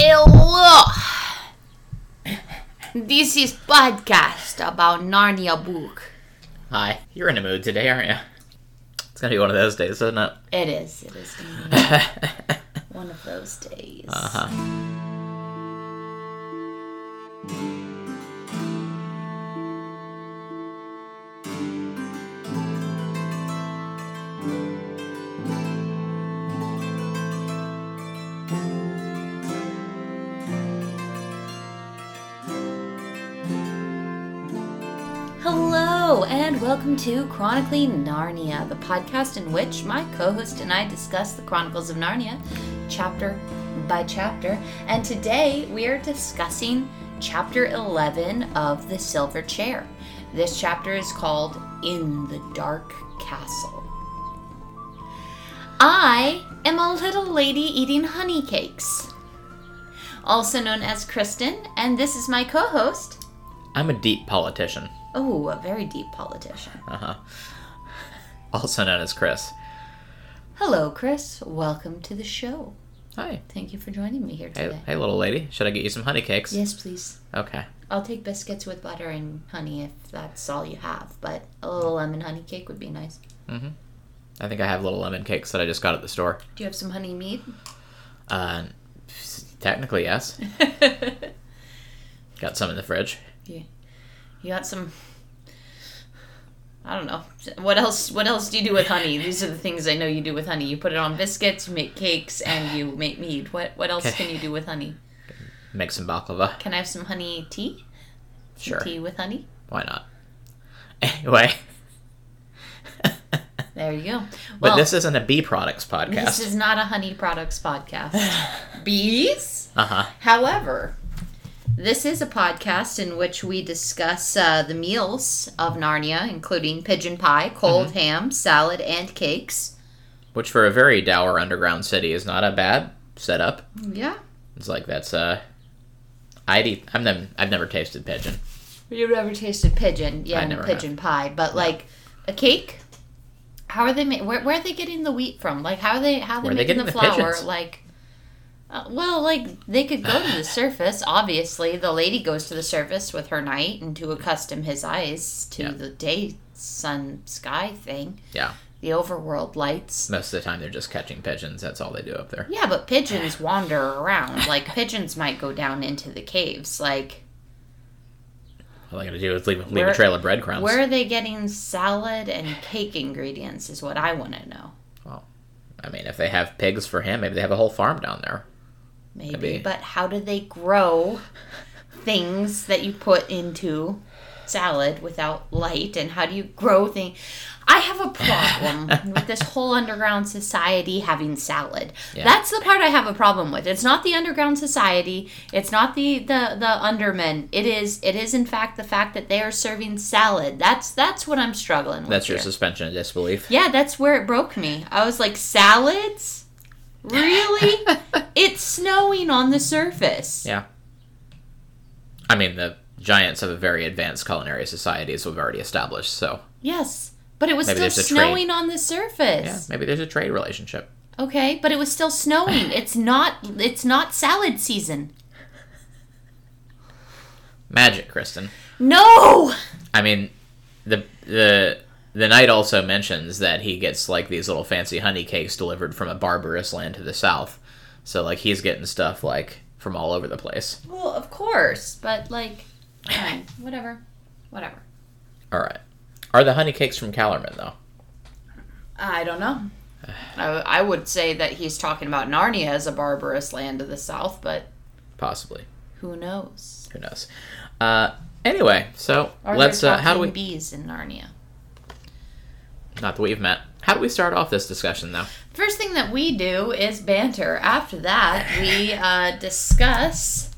Hello. This is podcast about Narnia book. Hi, you're in a mood today, aren't you? It's gonna be one of those days, isn't it? It is. It is indeed one of those days. uh-huh. Hello, welcome to Chronically Narnia, the podcast in which my co host and I discuss the Chronicles of Narnia chapter by chapter. And today we are discussing chapter 11 of The Silver Chair. This chapter is called In the Dark Castle. I am a little lady eating honey cakes, also known as Kristen, and this is my co host. I'm a deep politician. Oh, a very deep politician. Uh-huh. Also known as Chris. Hello, Chris. Welcome to the show. Hi. Thank you for joining me here Hey, today. hey, little lady. Should I get you some honey cakes? Yes, please. Okay. I'll take biscuits with butter and honey if that's all you have, but a little lemon honey cake would be nice. Mm-hmm. I think I have little lemon cakes that I just got at the store. Do you have some honey mead? Uh, technically, yes. Got some in the fridge. You got some I don't know. What else what else do you do with honey? These are the things I know you do with honey. You put it on biscuits, you make cakes, and you make mead. What what else can you do with honey? Make some baklava. Can I have some honey tea? Some Sure. Tea with honey? Why not? Anyway. There you go. but this isn't a bee products podcast. This is not a honey products podcast. Bees? Uh-huh. However, this is a podcast in which we discuss uh, the meals of Narnia, including pigeon pie, cold ham, salad, and cakes. Which for a very dour underground city is not a bad setup. Yeah. It's like that's uh I'd eat I've never I've never tasted pigeon. You've never tasted pigeon, yeah, and pigeon pie, but like a cake. How are they? Ma- where, where are they getting the wheat from? Like, how are they? How are they are they making the the flour? pigeons? like, uh, well, like they could go to the surface. Obviously, the lady goes to the surface with her knight and to accustom his eyes to Yeah. the day sun sky thing. Yeah. The overworld lights. Most of the time they're just catching pigeons, that's all they do up there. Yeah, but pigeons wander around. Like pigeons might go down into the caves. Like, All they gotta do is leave, leave Where- a trail of breadcrumbs. where are they getting salad and cake ingredients? Is what I want to know. Well, I mean if they have pigs for him, maybe they have a whole farm down there. Maybe. Maybe. But how do they grow things that you put into salad without light? And how do you grow things? I have a problem with this whole underground society having salad. Yeah. That's the part I have a problem with. It's not the underground society. It's not the, the the undermen. It is it is in fact the fact that they are serving salad. That's that's what I'm struggling with. That's your here. suspension of disbelief. Yeah, that's where it broke me. I was like, salads? Really? it's snowing on the surface. Yeah. I mean the giants of a very advanced culinary society as we've already established, so Yes. But it was Maybe still snowing on the surface. yeah, surface. maybe there's a trade relationship. Okay, but it was still snowing. it's not it's not salad season. Magic, Kristen. No! I mean, the the the knight also mentions that he gets like these little fancy honey cakes delivered from a barbarous land to the south. So like he's getting stuff like from all over the place. Well, of course, but like fine, whatever. Whatever. All right. Are the honey cakes from Calormen though? I don't know. I, I would say that he's talking about Narnia as a barbarous land of the south, but Possibly. who knows? Who knows? Uh, anyway, so Are let's. Uh, how do we? bees in Narnia? Not that we've met. How do we start off this discussion though? First thing that we do is banter. After that, we uh, discuss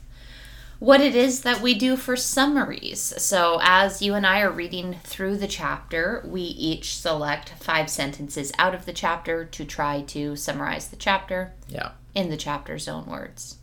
what it is that we do for summaries. So, as you and I are reading through the chapter, we each select five sentences out of the chapter to try to summarize the chapter Yeah. in the chapter's own words.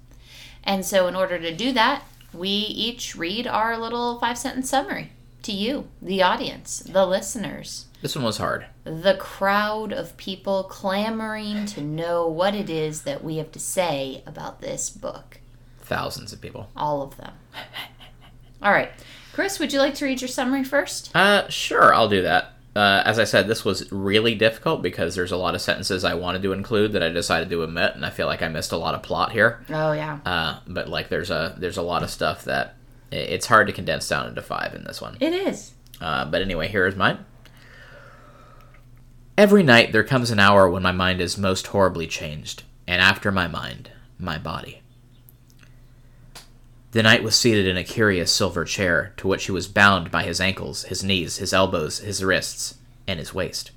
And so, in order to do that, we each read our little five sentence summary to you, the audience, the listeners This one was hard. the crowd of people clamoring to know what it is that we have to say about this book. thousands of people. All of them. All right. Chris, would you like to read your summary first? Uh, sure, I'll do that. Uh, as I said, this was really difficult because there's a lot of sentences I wanted to include that I decided to omit, and I feel like I missed a lot of plot here. Oh, yeah. Uh, but like, there's a there's a lot of stuff that it's hard to condense down into five in this one. It is. Uh, but anyway, here is mine. Every night there comes an hour when my mind is most horribly changed, and after my mind, my body. The knight was seated in a curious silver chair, to which he was bound by his ankles, his knees, his elbows, his wrists, and his waist.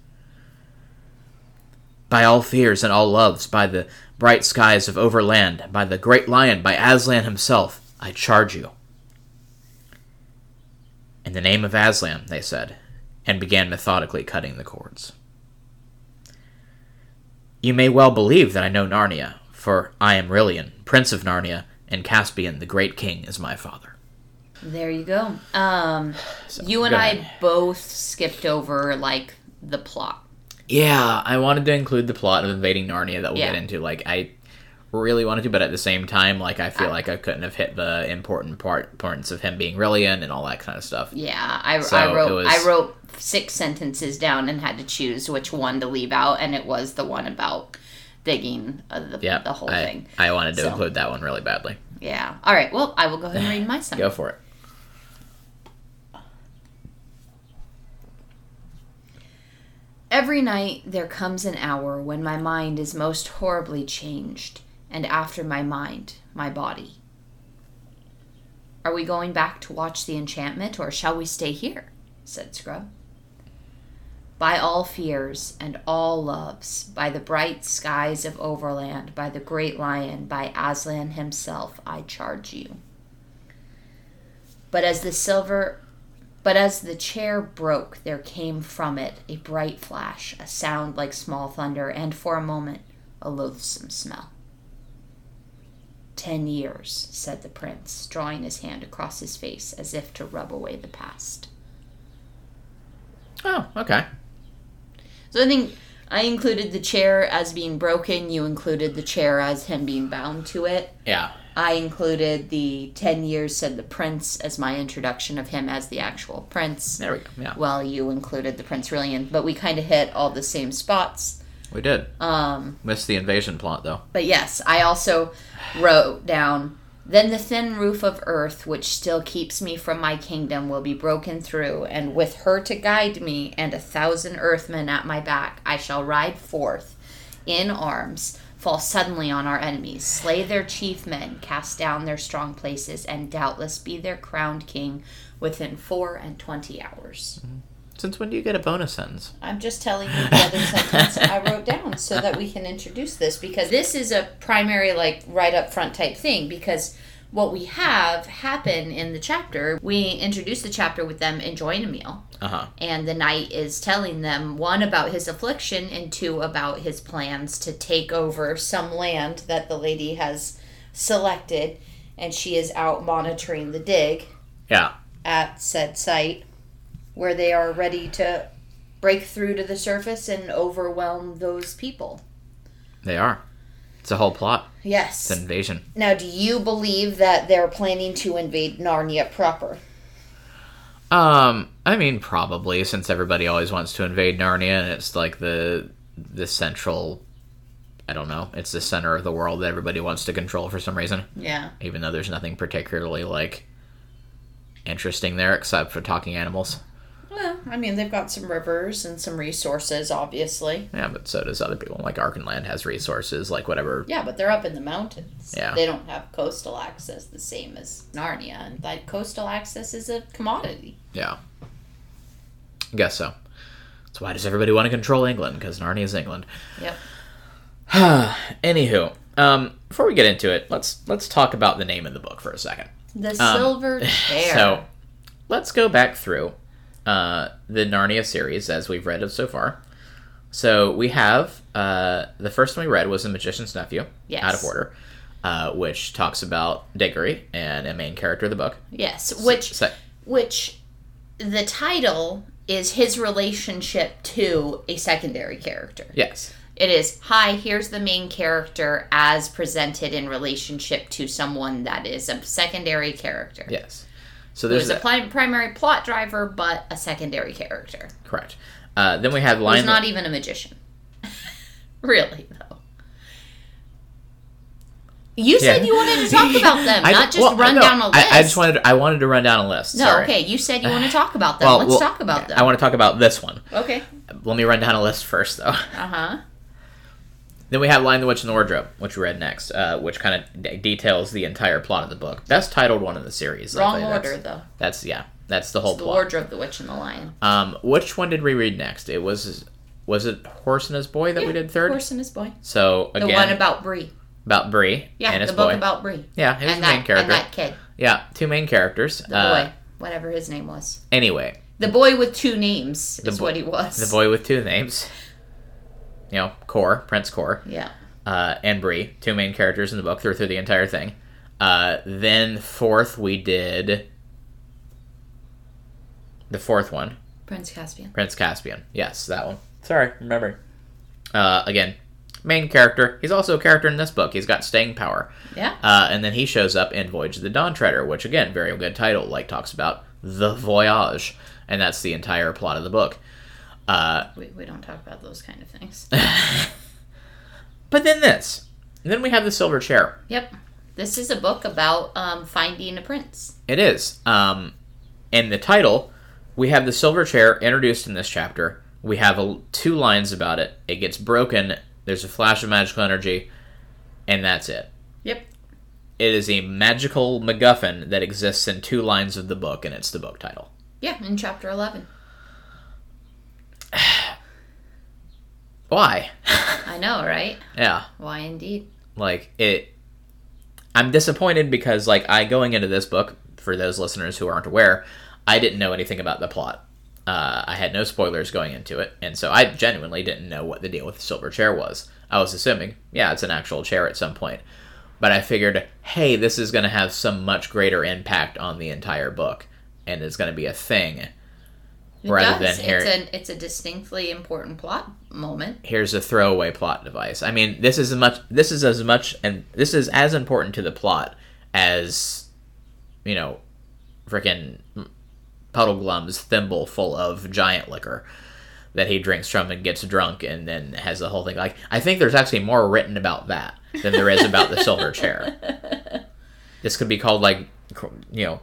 By all fears and all loves, by the bright skies of Overland, by the great lion, by Aslan himself, I charge you. In the name of Aslan, they said, and began methodically cutting the cords. You may well believe that I know Narnia, for I am Rilian, Prince of Narnia, and Caspian, the great king, is my father. There you go. Um, So, you and I ahead. both skipped over, like, the plot. Yeah, I wanted to include the plot of invading Narnia that we'll Yeah. get into. Like, I really wanted to, but at the same time, like, I feel like I couldn't have hit the important part parts of him being brilliant and all that kind of stuff. Yeah, I, So, I wrote was- I wrote six sentences down and had to choose which one to leave out, and it was the one about digging uh, the, the whole I, thing. I wanted to So- include that one really badly. Yeah. All right. Well, I will go ahead and read my summary. Go for it. Every night there comes an hour when my mind is most horribly changed, and after my mind, my body. Are we going back to watch the enchantment, or shall we stay here? said Scrub. By all fears and all loves, by the bright skies of Overland, by the great lion, by Aslan himself, I charge you. But as the silver but as the chair broke, there came from it a bright flash, a sound like small thunder, and for a moment, a loathsome smell. Ten years, said the prince, drawing his hand across his face as if to rub away the past. Oh, okay. So I think I included the chair as being broken, you included the chair as him being bound to it. Yeah. I included the 10 years, said the prince, as my introduction of him as the actual prince. There we go. Yeah. Well, you included the Prince Rilian, but we kind of hit all the same spots. We did. Um, Missed the invasion plot, though. but yes, I also wrote down then the thin roof of earth which still keeps me from my kingdom will be broken through, and with her to guide me and a thousand earthmen at my back, I shall ride forth in arms, fall suddenly on our enemies, slay their chief men, cast down their strong places, and doubtless be their crowned king within four and twenty hours. Since when do you get a bonus sentence? I'm just telling you the other sentence I wrote down so that we can introduce this because this is a primary, like, right up front type thing. Because what we have happen in the chapter, we introduce the chapter with them enjoying a meal, Uh huh. and the knight is telling them one about his affliction and two about his plans to take over some land that the lady has selected, and she is out monitoring the dig Yeah. at said site where they are ready to break through to the surface and overwhelm those people. They are. It's a whole plot. Yes. It's an invasion. Now, do you believe that they're planning to invade Narnia proper? Um, I mean, probably since everybody always wants to invade Narnia, and it's like the the central. I don't know. It's the center of the world that everybody wants to control for some reason, Yeah. even though there's nothing particularly like interesting there except for talking animals. Well, I mean, they've got some rivers and some resources, obviously. Yeah, but so does other people. Like Archenland has resources, like whatever. Yeah, but they're up in the mountains. Yeah. They don't have coastal access the same as Narnia, and that coastal access is a commodity. Yeah. I guess so. So why does everybody want to control England? Because Narnia is England. Yep. Anywho, um, before we get into it, let's let's talk about the name of the book for a second. The silver chair. So, let's go back through uh, the Narnia series as we've read it so far. So we have uh, the first one we read was The Magician's Nephew, Yes. out of order, uh, which talks about Diggory and a main character of the book. yes, which So, which the title is his relationship to a secondary character. yes, It is, hi, here's the main character as presented in relationship to someone that is a secondary character. Yes. So there's a pli- primary plot driver, but a secondary character. Correct. Uh, then we have Who's line. not even a magician. really, though. You said you wanted to talk about them, I- not just well, run no, down a list. I, I just wanted. I wanted to run down a list. no, Sorry. okay, you said you want to talk about them. Well, Let's well, talk about them. I want to talk about this one. okay. Let me run down a list first, though. Uh huh. Then we have Lion the Witch and the Wardrobe, which we read next, uh, which kind of d- details the entire plot of the book. Best titled one in the series. Wrong order, That's, though. that's yeah. That's the whole It's The plot. Wardrobe, the Witch, and the Lion. Um, which one did we read next? It was was it Horse and His Boy that we did third? Horse and his boy. So again, The one about Bree. about Bree Yeah, and his the book boy. about Bree. yeah, And the main that, character. and that kid. Yeah, two main characters. The Uh, boy. Whatever his name was. Anyway, The boy with two names is boy- what he was. the boy with two names. You know, Cor, Prince Cor. Yeah. uh, and Bree, two main characters in the book through through the entire thing. Uh, then fourth, we did the fourth one, Prince Caspian. Prince Caspian. Yes, that one. Sorry, remember. Uh, again, main character. He's also a character in this book. He's got staying power. Yeah. Uh, and then he shows up in Voyage of the Dawn Treader, which again, very good title. Like talks about the voyage, and that's the entire plot of the book. Uh, We, we don't talk about those kind of things. but then this, and then we have the Silver Chair. yep. This is a book about um, finding a prince. It is. Um, and the title, we have the silver chair introduced in this chapter. We have a, two lines about it. It gets broken. There's a flash of magical energy, and that's it. Yep. It is a magical MacGuffin that exists in two lines of the book, and it's the book title. Yeah, in chapter 11. Why? I know, right? yeah, Why indeed? like it. I'm disappointed because, like, I going into this book for those listeners who aren't aware, I didn't know anything about the plot. Uh, I had no spoilers going into it, and so I genuinely didn't know what the deal with the silver chair was. I was assuming, yeah, it's an actual chair at some point, but I figured, hey, this is going to have some much greater impact on the entire book, and it's going to be a thing. It Rather does. than here- It's, an, it's a distinctly important plot moment. here's a throwaway plot device. I mean, this is as much this is as much and this is as important to the plot as you know, freaking Puddleglum's thimble full of giant liquor that he drinks from and gets drunk and then has the whole thing. Like, I think there's actually more written about that than there is about the silver chair. This could be called like, you know,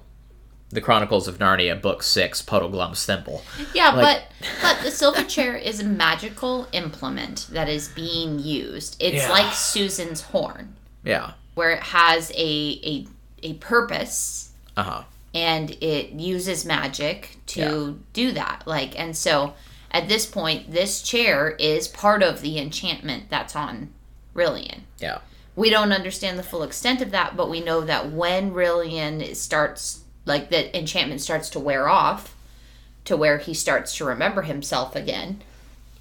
the Chronicles of Narnia, Book Six, Puddleglum's thimble. Yeah, Like- but but the silver chair is a magical implement that is being used. It's Yeah. like Susan's horn, Yeah. where it has a a a purpose Uh huh. and it uses magic to do that. Like and so at this point this chair is part of the enchantment that's on Rilian. Yeah. We don't understand the full extent of that, but we know that when Rilian starts like the enchantment starts to wear off to where he starts to remember himself again,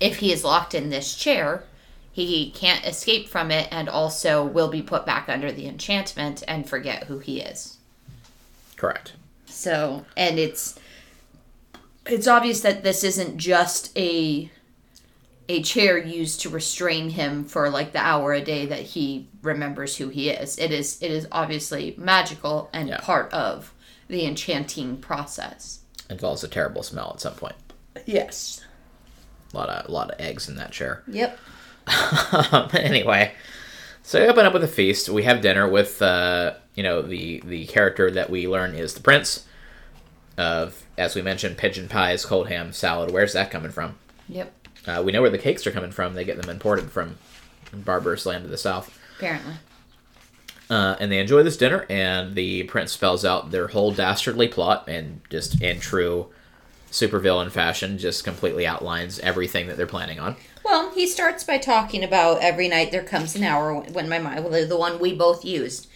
if he is locked in this chair, he can't escape from it and also will be put back under the enchantment and forget who he is. Correct. So, and it's it's obvious that this isn't just a a chair used to restrain him for like the hour a day that he remembers who he is. It is it is obviously magical and Yeah. part of the enchanting process. involves a terrible smell at some point. Yes. A lot of a lot of eggs in that chair. Yep. anyway, so we open up with a feast. We have dinner with uh, you know the the character that we learn is the prince of as we mentioned pigeon pies, cold ham, salad. Where's that coming from? Yep. Uh, we know where the cakes are coming from. They get them imported from barbarous land of the south. Apparently. Uh, and they enjoy this dinner, and the prince spells out their whole dastardly plot, and just in true supervillain fashion, just completely outlines everything that they're planning on. Well, he starts by talking about every night there comes an hour when- my mind, well, the one we both used.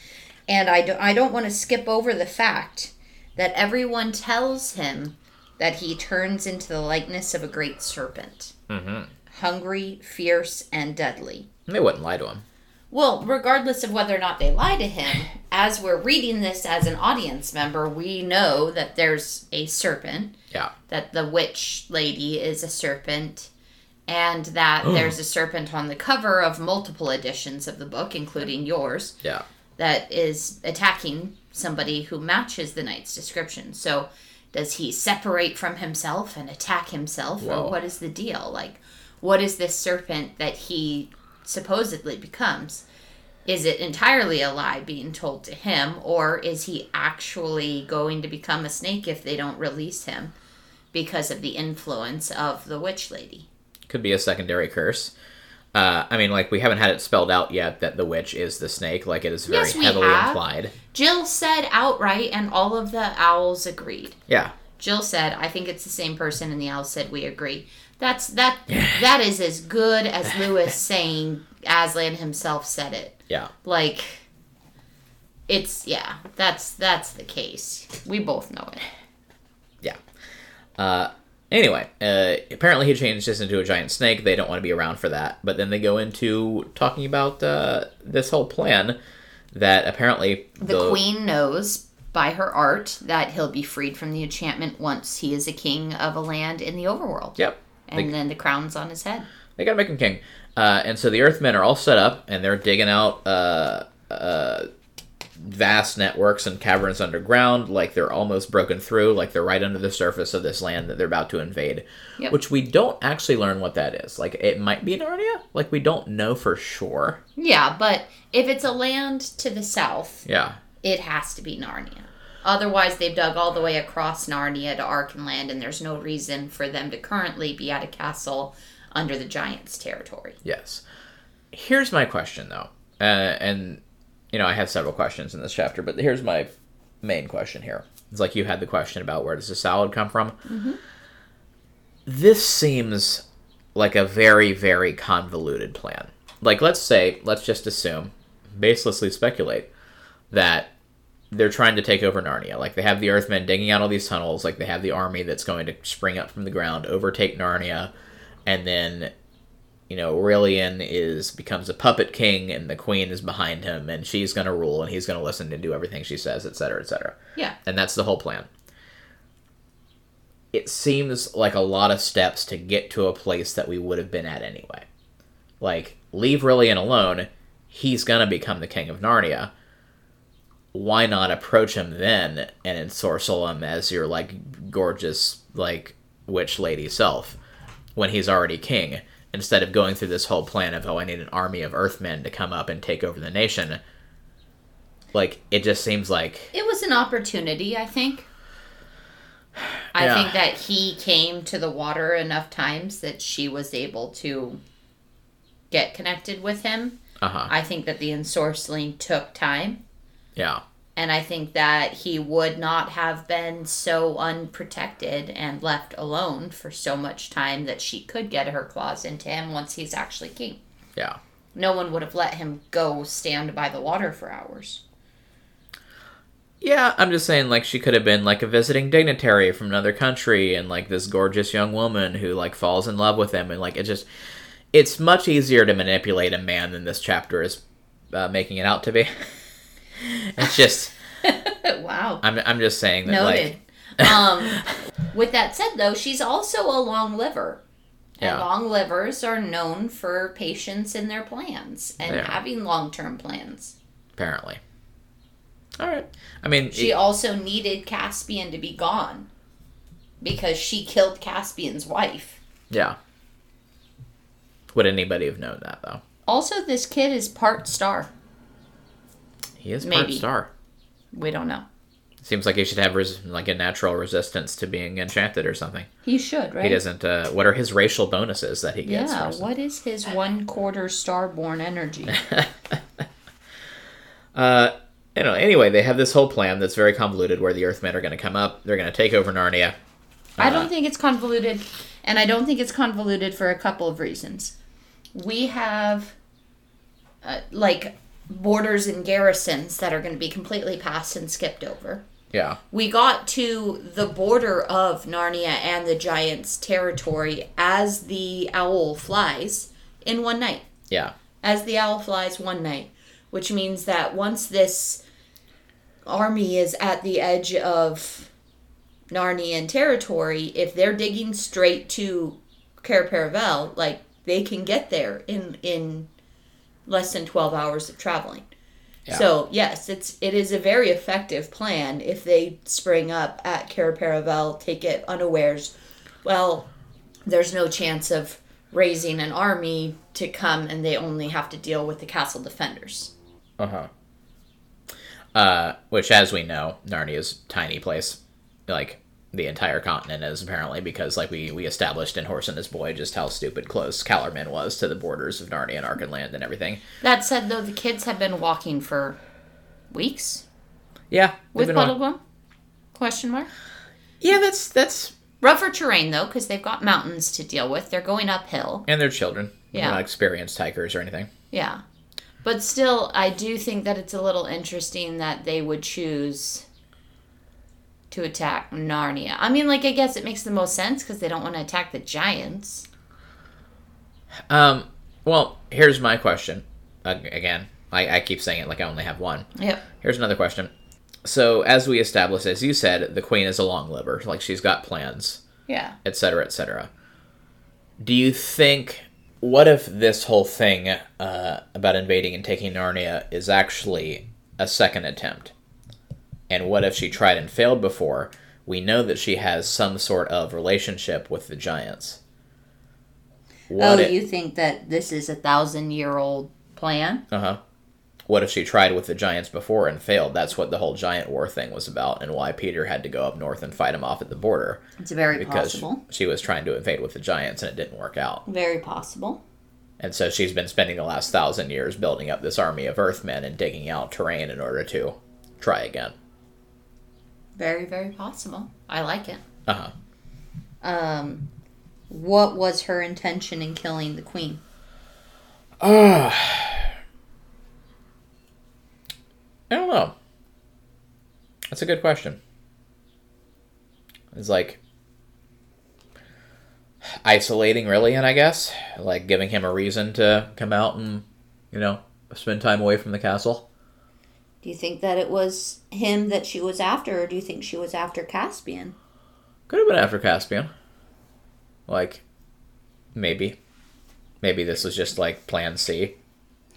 And I, do, I don't want to skip over the fact that everyone tells him that he turns into the likeness of a great serpent. Mm-hmm. Hungry, fierce, and deadly. They wouldn't lie to him. Well, regardless of whether or not they lie to him, as we're reading this as an audience member, we know that there's a serpent, Yeah. that the witch lady is a serpent, and that there's a serpent on the cover of multiple editions of the book, including yours, Yeah. that is attacking somebody who matches the knight's description. So, does he separate from himself and attack himself, Whoa. or what is the deal? Like, what is this serpent that he supposedly becomes? Is it entirely a lie being told to him, or is he actually going to become a snake if they don't release him because of the influence of the witch lady? Could be a secondary curse. Uh, I mean, like we haven't had it spelled out yet that the witch is the snake. Like it is very Yes, heavily have. implied. Jill said outright, and all of the owls agreed. Yeah. Jill said, "I think it's the same person," and the owl said, "We agree." That's that. that is as good as Lewis saying Aslan himself said it. Yeah. Like, it's yeah. That's that's the case. We both know it. Yeah. Uh, anyway, uh, apparently he changed this into a giant snake. They don't want to be around for that. But then they go into talking about uh, this whole plan that apparently The, queen knows by her art that he'll be freed from the enchantment once he is a king of a land in the overworld. Yep. And They- then the crown's on his head. They gotta make him king. Uh, and so the Earthmen are all set up, and they're digging out uh, uh, vast networks and caverns underground. Like they're almost broken through. Like they're right under the surface of this land that they're about to invade. Yep. Which we don't actually learn what that is. Like it might be Narnia. Like we don't know for sure. Yeah, but if it's a land to the south, Yeah. it has to be Narnia. Otherwise, they've dug all the way across Narnia to Archenland, and there's no reason for them to currently be at a castle under the Giants' territory. Yes. Here's my question, though, uh, and you know I have several questions in this chapter, but here's my main question here. It's like you had the question about where does the salad come from. This seems like a very, very convoluted plan. Like, let's say, let's just assume, baselessly speculate, that they're trying to take over Narnia. Like, they have the Earthmen digging out all these tunnels. Like, they have the army that's going to spring up from the ground, overtake Narnia, and then you know, Aurelian is becomes a puppet king, and the queen is behind him, and she's going to rule, and he's going to listen and do everything she says, etc., etc. Yeah. And that's the whole plan. It seems like a lot of steps to get to a place that we would have been at anyway. Like, leave Aurelian alone. He's going to become the king of Narnia. Why not approach him then and ensorcel him as your, like, gorgeous, like, witch lady self when he's already king? instead of going through this whole plan of oh i need an army of earthmen to come up and take over the nation like it just seems like It was an opportunity, I think. I Yeah. think that he came to the water enough times that she was able to get connected with him. uh-huh I think that the ensorceling took time. Yeah And I think that he would not have been so unprotected and left alone for so much time that she could get her claws into him once he's actually king. yeah No one would have let him go stand by the water for hours. yeah i'm just saying like she could have been like a visiting dignitary from another country and like this gorgeous young woman who like falls in love with him and like it just it's much easier to manipulate a man than this chapter is uh, making it out to be it's just wow. i'm, I'm just saying that Noted. like um, with that said, though, she's also a long liver. And long livers are known for patience in their plans and Yeah. having long term plans. apparently all right i mean She it- also needed Caspian to be gone because she killed Caspian's wife. yeah would anybody have known that though Also, this kid is part star. He is part Maybe. star. We don't know. Seems like he should have res- like a natural resistance to being enchanted or something. He should, right? He doesn't. Uh, what are his racial bonuses that he gets? Yeah, what is his one quarter starborn energy? Uh, you know. Anyway, they have this whole plan that's very convoluted, where the Earthmen are going to come up. They're going to take over Narnia. I Uh, don't think it's convoluted, and I don't think it's convoluted for a couple of reasons. We have uh, like borders and garrisons that are going to be completely passed and skipped over. Yeah. We got to the border of Narnia and the Giants' territory as the owl flies in one night. Yeah. As the owl flies one night, which means that once this army is at the edge of Narnian territory, if they're digging straight to Cair Paravel, like they can get there in in less than 12 hours of traveling. Yeah. So, yes, it's it is a very effective plan if they spring up at Cair Paravel, take it unawares. Well, there's no chance of raising an army to come and they only have to deal with the castle defenders. Uh-huh. Uh Which, as we know, Narnia's tiny place, like the entire continent is apparently because, like we we established in Horse and His Boy, just how stupid close Calormen was to the borders of Narnia and Archenland and everything. That said, though, the kids have been walking for weeks Yeah, with Puddleglum? Question mark. Yeah, that's that's Rougher terrain though, because they've got mountains to deal with. They're going uphill. and they're children. They're Yeah. not experienced hikers or anything. Yeah. But still, I do think that it's a little interesting that they would choose to attack Narnia. I mean, like, I guess it makes the most sense because they don't want to attack the giants. Um. Well, here's my question. Again, I, I keep saying it like I only have one. Yep. Here's another question. So, as we established, as you said, the queen is a long liver. Like she's got plans, Yeah. etc., etc. Do you think? What if this whole thing uh, about invading and taking Narnia is actually a second attempt? And what if she tried and failed before? We know that she has some sort of relationship with the giants. oh, What if- you think that this is a thousand year old plan? Uh huh. What if she tried with the giants before and failed? That's what the whole giant war thing was about, and why Peter had to go up north and fight him off at the border It's very because possible. she was trying to invade with the giants and it didn't work out. Very possible. And so she's been spending the last thousand years building up this army of Earthmen and digging out terrain in order to try again. Very, very possible. I like it. Uh huh. Um, what was her intention in killing the queen? I don't know. That's a good question. It's like isolating Rilian, I guess. Like giving him a reason to come out and, you know, spend time away from the castle. Do you think that it was him that she was after, or do you think she was after Caspian? Could have been after Caspian. Like, maybe. Maybe this was just like plan C.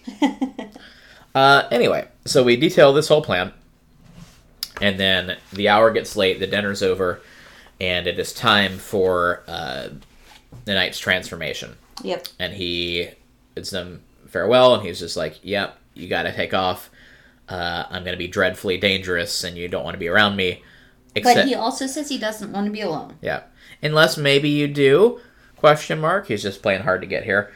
uh, anyway, so we detail this whole plan. And then the hour gets late, the dinner's over, and it is time for uh, the knight's transformation. Yep. And he bids them farewell, and he's just like, Yep, you gotta take off. Uh, I'm gonna be dreadfully dangerous, and you don't want to be around me. But he also says he doesn't want to be alone. Yeah. Unless maybe you do? Question mark. He's just playing hard to get here.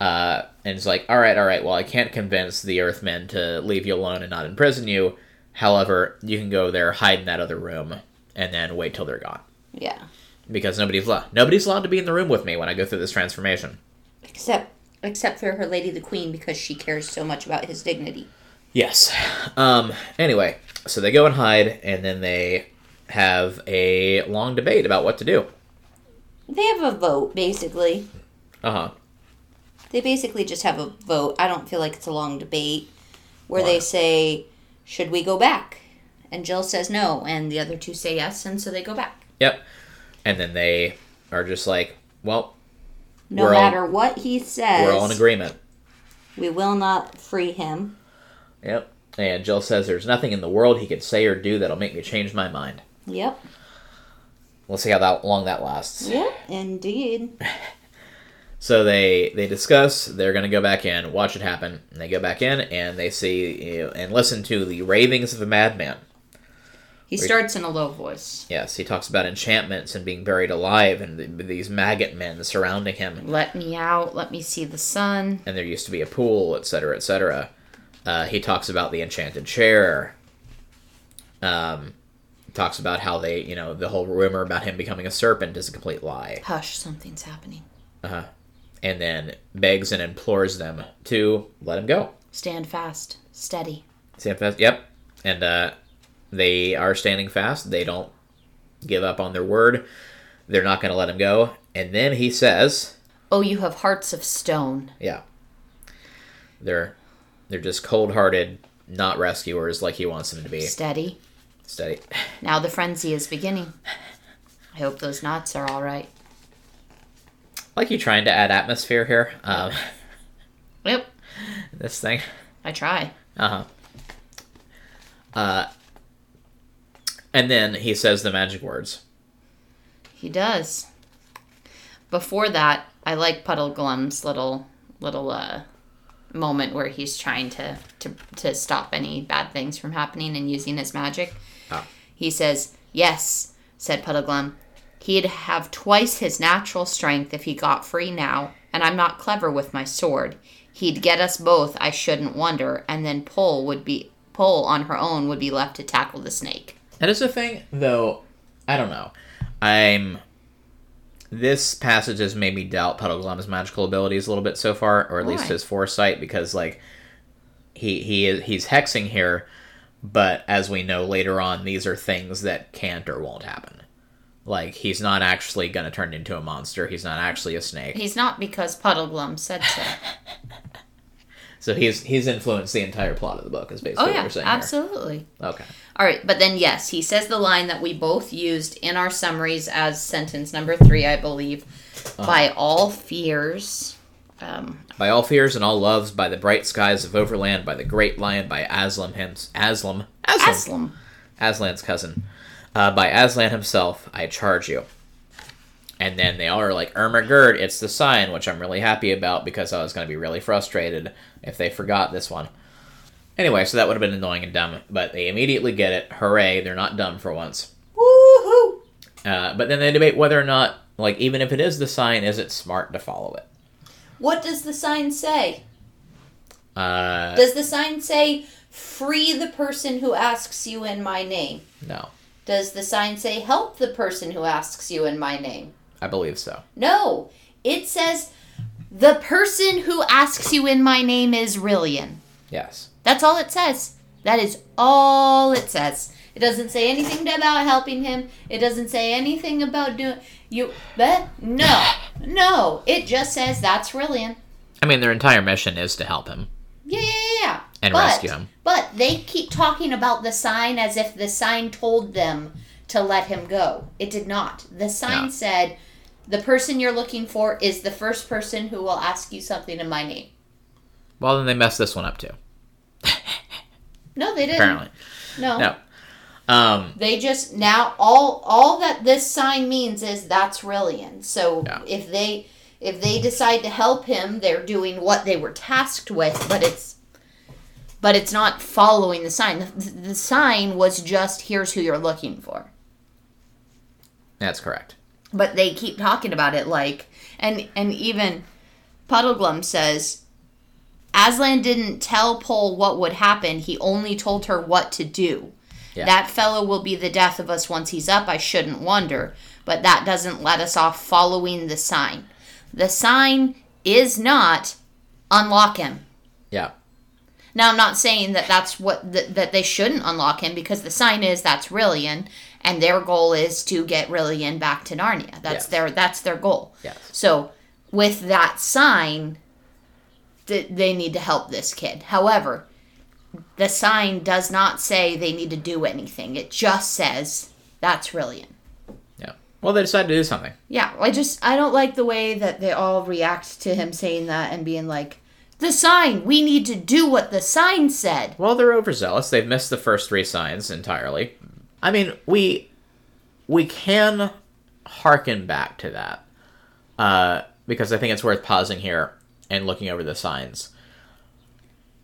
Uh, and it's like, all right, all right. Well, I can't convince the Earthmen to leave you alone and not imprison you. However, you can go there, hide in that other room, and then wait till they're gone. Yeah. Because nobody's allowed. Nobody's allowed to be in the room with me when I go through this transformation. Except except for her lady the queen because she cares so much about his dignity. Yes. Um. Anyway, so they go and hide, and then they have a long debate about what to do. They have a vote basically. Uh huh. They basically just have a vote. I don't feel like it's a long debate where Why? they say, "Should we go back?" And Jill says no, and the other two say yes, and so they go back. Yep. And then they are just like, well, No We're all- matter what he says, we're all in agreement. we will not free him. Yep. And Jill says there's nothing in the world he could say or do that'll make me change my mind. Yep. We'll see how that long that lasts. Yep. Indeed. So they they discuss. They're gonna go back in, watch it happen. And they go back in and they see you know, and listen to the ravings of a madman. He starts in a low voice. Yes, he talks about enchantments and being buried alive and th these maggot men surrounding him. Let me out. Let me see the sun. And there used to be a pool, etc., etc. Uh, he talks about the enchanted chair. Um, talks about how they, you know, the whole rumor about him becoming a serpent is a complete lie. Hush, something's happening. Uh-huh. And then begs and implores them to let him go. Stand fast. Steady. Stand fast. Yep. And uh, they are standing fast. They don't give up on their word. They're not going to let him go. And then he says, Oh, you have hearts of stone. "Yeah, they're they're just cold-hearted, not rescuers like he wants them to be." Steady. Steady. Now the frenzy is beginning. I hope those knots are all right. like you trying to add atmosphere here. Um, Yep. this thing. I try. Uh-huh. Uh And then he says the magic words. He does. Before that, I like Puddleglum's little little uh moment where he's trying to to to stop any bad things from happening and using his magic. Oh. He says, "Yes," said Puddleglum. "He'd have twice his natural strength if he got free now, and I'm not clever with my sword. He'd get us both, I shouldn't wonder, and then Pole would be Pole on her own would be left to tackle the snake." That is the thing, though. I don't know. I'm. This passage has made me doubt Puddleglum's magical abilities a little bit so far, or at least his foresight, because like he he is he's hexing here, but as we know later on, these are things that can't or won't happen. Like he's not actually going to turn into a monster. He's not actually a snake. He's not because Puddleglum said so. So he's he's influenced the entire plot of the book. Is basically Oh what yeah, we're saying absolutely. here. Okay. All right, but then yes, he says the line that we both used in our summaries as sentence number three, I believe. Uh-huh. By all fears, um, By all fears and all loves, by the bright skies of Overland, by the great lion, by Aslam hence Aslam Aslam Aslam. Aslan's cousin. Uh, by Aslan himself, I charge you. And then they all are like, Ermagerd, it's the sign, which I'm really happy about because I was going to be really frustrated if they forgot this one. Anyway, so that would have been annoying and dumb, but they immediately get it. Hooray, they're not dumb for once. Woohoo! Uh, but then they debate whether or not, like, even if it is the sign, is it smart to follow it? What does the sign say? Uh, Does the sign say, free the person who asks you in my name? no, Does the sign say, help the person who asks you in my name? I believe so. No, it says, the person who asks you in my name is Rilian. Yes. That's all it says. That is all it says. It doesn't say anything about helping him. It doesn't say anything about doing you. But no, no. It just says that's Rilian. I mean, their entire mission is to help him Yeah, yeah, yeah, and But- rescue him. But they keep talking about the sign as if the sign told them to let him go. It did not. The sign No. said, "The person you're looking for is the first person who will ask you something in my name." Well, then they messed this one up too, No, they didn't. apparently. No. No. Um, They just now all all that this sign means is that's Rilian. So Yeah. if they if they decide to help him, they're doing what they were tasked with, but it's but it's not following the sign. The, the sign was just here's who you're looking for. That's correct. But they keep talking about it like and and even Puddleglum says Aslan didn't tell Pole what would happen. He only told her what to do. Yeah. That fellow will be the death of us once he's up, I shouldn't wonder. But that doesn't let us off following the sign. The sign is not unlock him. Yeah. Now, I'm not saying that that's what that that they shouldn't unlock him because the sign is that's Rilian, and their goal is to get Rilian back to Narnia. That's Yes. their that's their goal. Yes. So, with that sign, th- they need to help this kid. However, the sign does not say they need to do anything. It just says that's Rilian. Yeah. Well, they decided to do something. Yeah, I just I don't like the way that they all react to him saying that and being like, "The sign, we need to do what the sign said." Well, they're overzealous. They've missed the first three signs entirely. I mean, we we can harken back to that uh, because I think it's worth pausing here and looking over the signs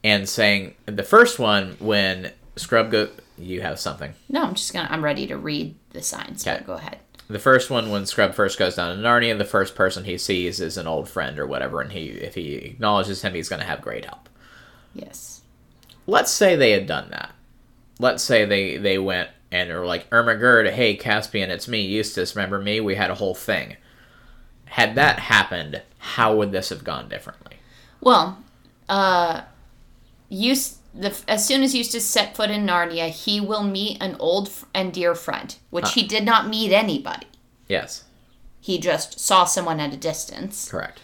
and saying the first one when Scrub go. You have something. No, I'm just gonna. I'm ready to read the signs. Okay. Go ahead. The first one when Scrub first goes down to Narnia, the first person he sees is an old friend or whatever, and he if he acknowledges him, he's going to have great help. Yes. let's say they had done that. Let's say they they went and they're like Ermagerd, hey Caspian, it's me, Eustace. Remember me? We had a whole thing. Had that happened, how would this have gone differently? Well, uh, Eust- the as soon as Eustace set foot in Narnia, he will meet an old f- and dear friend, which he did not meet anybody. Yes, He just saw someone at a distance. correct.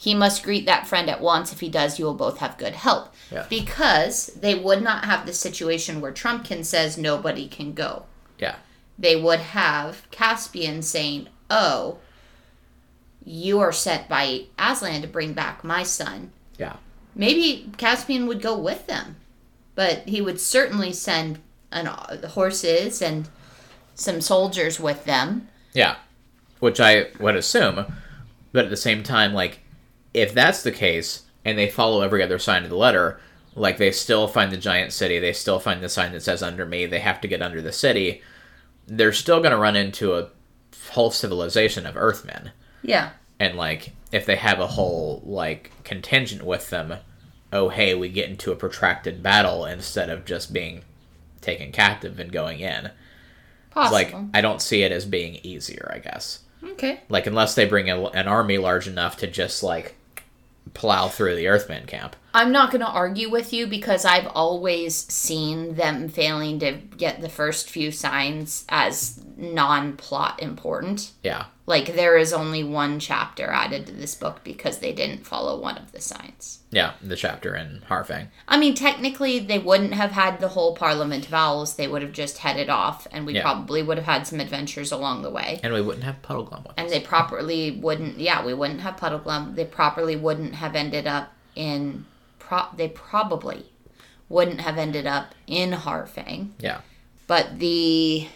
He must greet that friend at once. If he does, you will both have good help. Yeah. Because they would not have the situation where Trumpkin says nobody can go. Yeah, They would have Caspian saying, "Oh, you are sent by Aslan to bring back my son. Yeah. Maybe Caspian would go with them, but he would certainly send an, uh, horses and some soldiers with them. Yeah. Which I would assume. But at the same time, like, if that's the case, and they follow every other sign of the letter, like, they still find the giant city, they still find the sign that says under me, they have to get under the city, they're still going to run into a whole civilization of Earthmen. Yeah. And, like, if they have a whole, like, contingent with them, oh, hey, we get into a protracted battle instead of just being taken captive and going in. Possible. Like, I don't see it as being easier, I guess. okay. Like, unless they bring a, an army large enough to just, like, plow through the Earthman camp. I'm not going to argue with you because I've always seen them failing to get the first few signs as non plot important. Yeah. Like, there is only one chapter added to this book because they didn't follow one of the signs. Yeah, the chapter in Harfang. I mean, technically, they wouldn't have had the whole Parliament of Owls. They would have just headed off, and we Yeah. probably would have had some adventures along the way. And we wouldn't have Puddleglum with And us. they properly wouldn't, yeah, we wouldn't have Puddleglum. They properly wouldn't have ended up in, pro- they probably wouldn't have ended up in Harfang. Yeah. But the,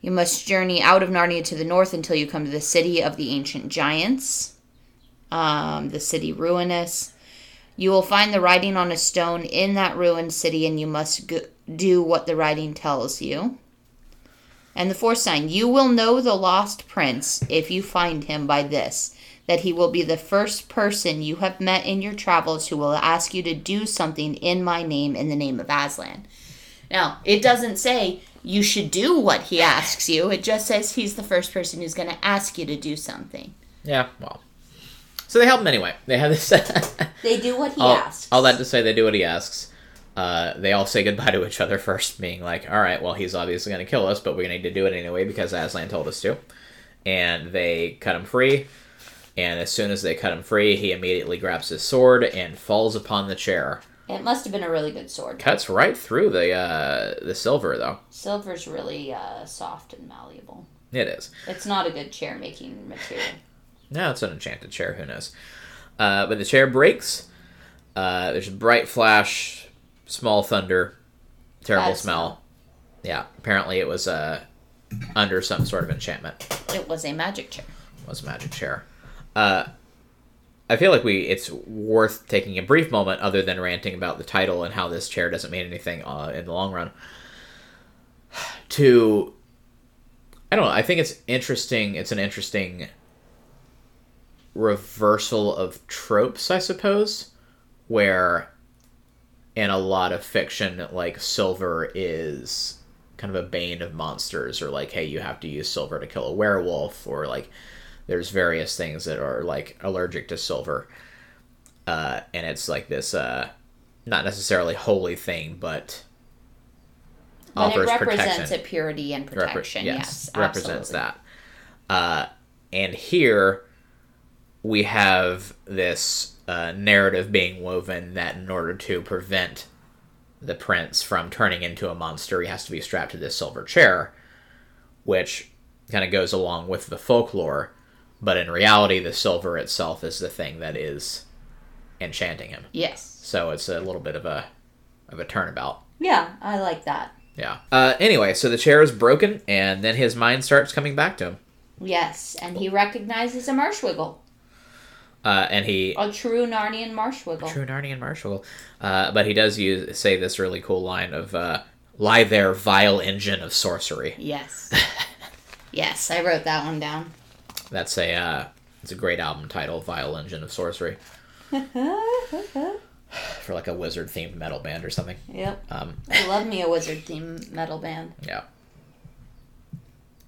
you must journey out of Narnia to the north until you come to the city of the ancient giants, um, the city ruinous. You will find the writing on a stone in that ruined city, and you must go- do what the writing tells you. And the fourth sign, you will know the lost prince if you find him by this, that he will be the first person you have met in your travels who will ask you to do something in my name, in the name of Aslan. Now, it doesn't say you should do what he asks you, it just says he's the first person who's going to ask you to do something. Yeah, well. So they help him anyway. They have this. They do what he all, asks. all that to say, they do what he asks. Uh, they all say goodbye to each other first, being like, all right, well, he's obviously going to kill us, but we need to do it anyway because Aslan told us to. And they cut him free. And as soon as they cut him free, he immediately grabs his sword and falls upon the chair. It must have been a really good sword. Cuts right through the uh, the silver, though. Silver's really uh, soft and malleable. It is. It's not a good chair making material. No, it's an enchanted chair. Who knows? Uh, but the chair breaks. Uh, there's a bright flash, small thunder, terrible Bad smell. Yeah, apparently it was uh, under some sort of enchantment. It was a magic chair. It was a magic chair. Uh, I feel like we it's worth taking a brief moment, other than ranting about the title and how this chair doesn't mean anything uh, in the long run. To I don't know. I think it's interesting. It's an interesting reversal of tropes, I suppose, where in a lot of fiction, like silver is kind of a bane of monsters, or like, hey, you have to use silver to kill a werewolf, or like there's various things that are like allergic to silver. Uh, and it's like this, uh, not necessarily holy thing, but But it represents protection a purity and repre- protection. yes, represents that. Uh, and here we have this uh, narrative being woven that in order to prevent the prince from turning into a monster, he has to be strapped to this silver chair, which kind of goes along with the folklore. But in reality, the silver itself is the thing that is enchanting him. Yes. So it's a little bit of a of a turnabout. Yeah, I like that. Yeah. Uh, anyway, so the chair is broken, and then his mind starts coming back to him. Yes, and he recognizes a marshwiggle, Uh, and he a true Narnian marshwiggle. true Narnian Marshall, uh, but he does use say this really cool line of uh, "Lie there, vile engine of sorcery." Yes. yes, I wrote that one down. That's a uh, it's a great album title, "Vile Engine of Sorcery," for like a wizard themed metal band or something. Yep. Um, I love me a wizard themed metal band. yeah.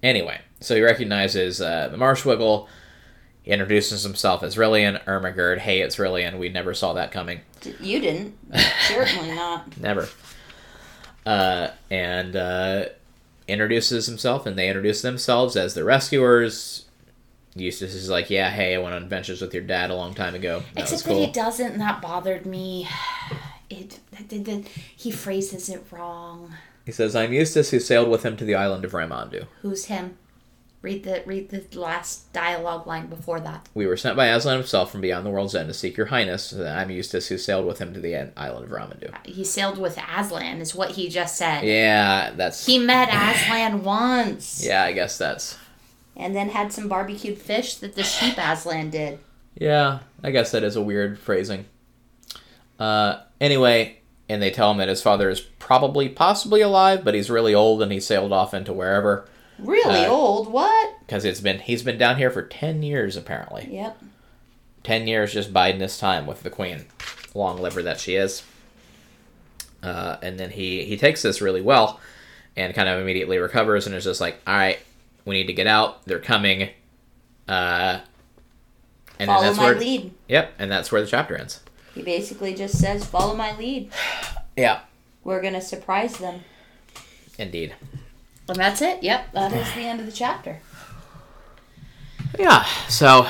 Anyway, so he recognizes uh, the Marshwiggle. He introduces himself as Rilian Ermagerd. Hey, it's Rilian. We never saw that coming. D- You didn't. Certainly not. Never. Uh, and uh, introduces himself, and they introduce themselves as the rescuers. Eustace is like, "Yeah, hey, I went on adventures with your dad a long time ago. That Except was that cool." he doesn't, and that bothered me. It, it, it, he phrases it wrong. He says, "I'm Eustace, who sailed with him to the island of Ramandu." Who's him? Read the read the last dialogue line before that. We were sent by Aslan himself from beyond the world's end to seek your highness. I'm Eustace, who sailed with him to the island of Ramandu. Uh, he sailed with Aslan, is what he just said. Yeah, that's. He met Aslan once. Yeah, I guess that's. And then had some barbecued fish that the sheep Aslan did. Yeah, I guess that is a weird phrasing. Uh, anyway, and they tell him that his father is probably, possibly alive, but he's really old and he sailed off into wherever Really Uh, old? What? because it's been he's been down here for ten years apparently. Yep. Ten years just biding his time with the queen, long liver that she is. Uh, and then he he takes this really well, and kind of immediately recovers and is just like, all right, we need to get out. They're coming. Uh, and Follow then that's my where lead. yep, and that's where the chapter ends. He basically just says, "Follow my lead. Yeah, We're gonna surprise them." indeed. And that's it. Yep, that is the end of the chapter. Yeah. So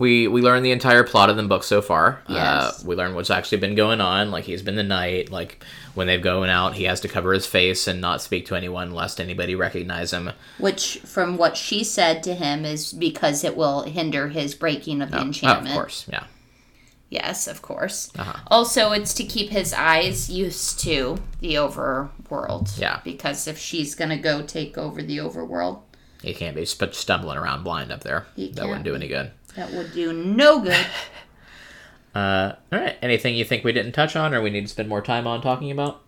we we learn the entire plot of the book so far. Yes. Uh, we learn what's actually been going on. Like he's been the knight. Like when they've going out, he has to cover his face and not speak to anyone lest anybody recognize him. Which, from what she said to him, is because it will hinder his breaking of the Oh, enchantment. of course. Yeah. Yes, of course. Uh-huh. Also, it's to keep his eyes used to the overworld. Yeah. Because if she's gonna go take over the overworld, He can't be stumbling around blind up there. He that wouldn't do any good. That would do no good. Uh, all right. Anything you think we didn't touch on, or we need to spend more time on talking about?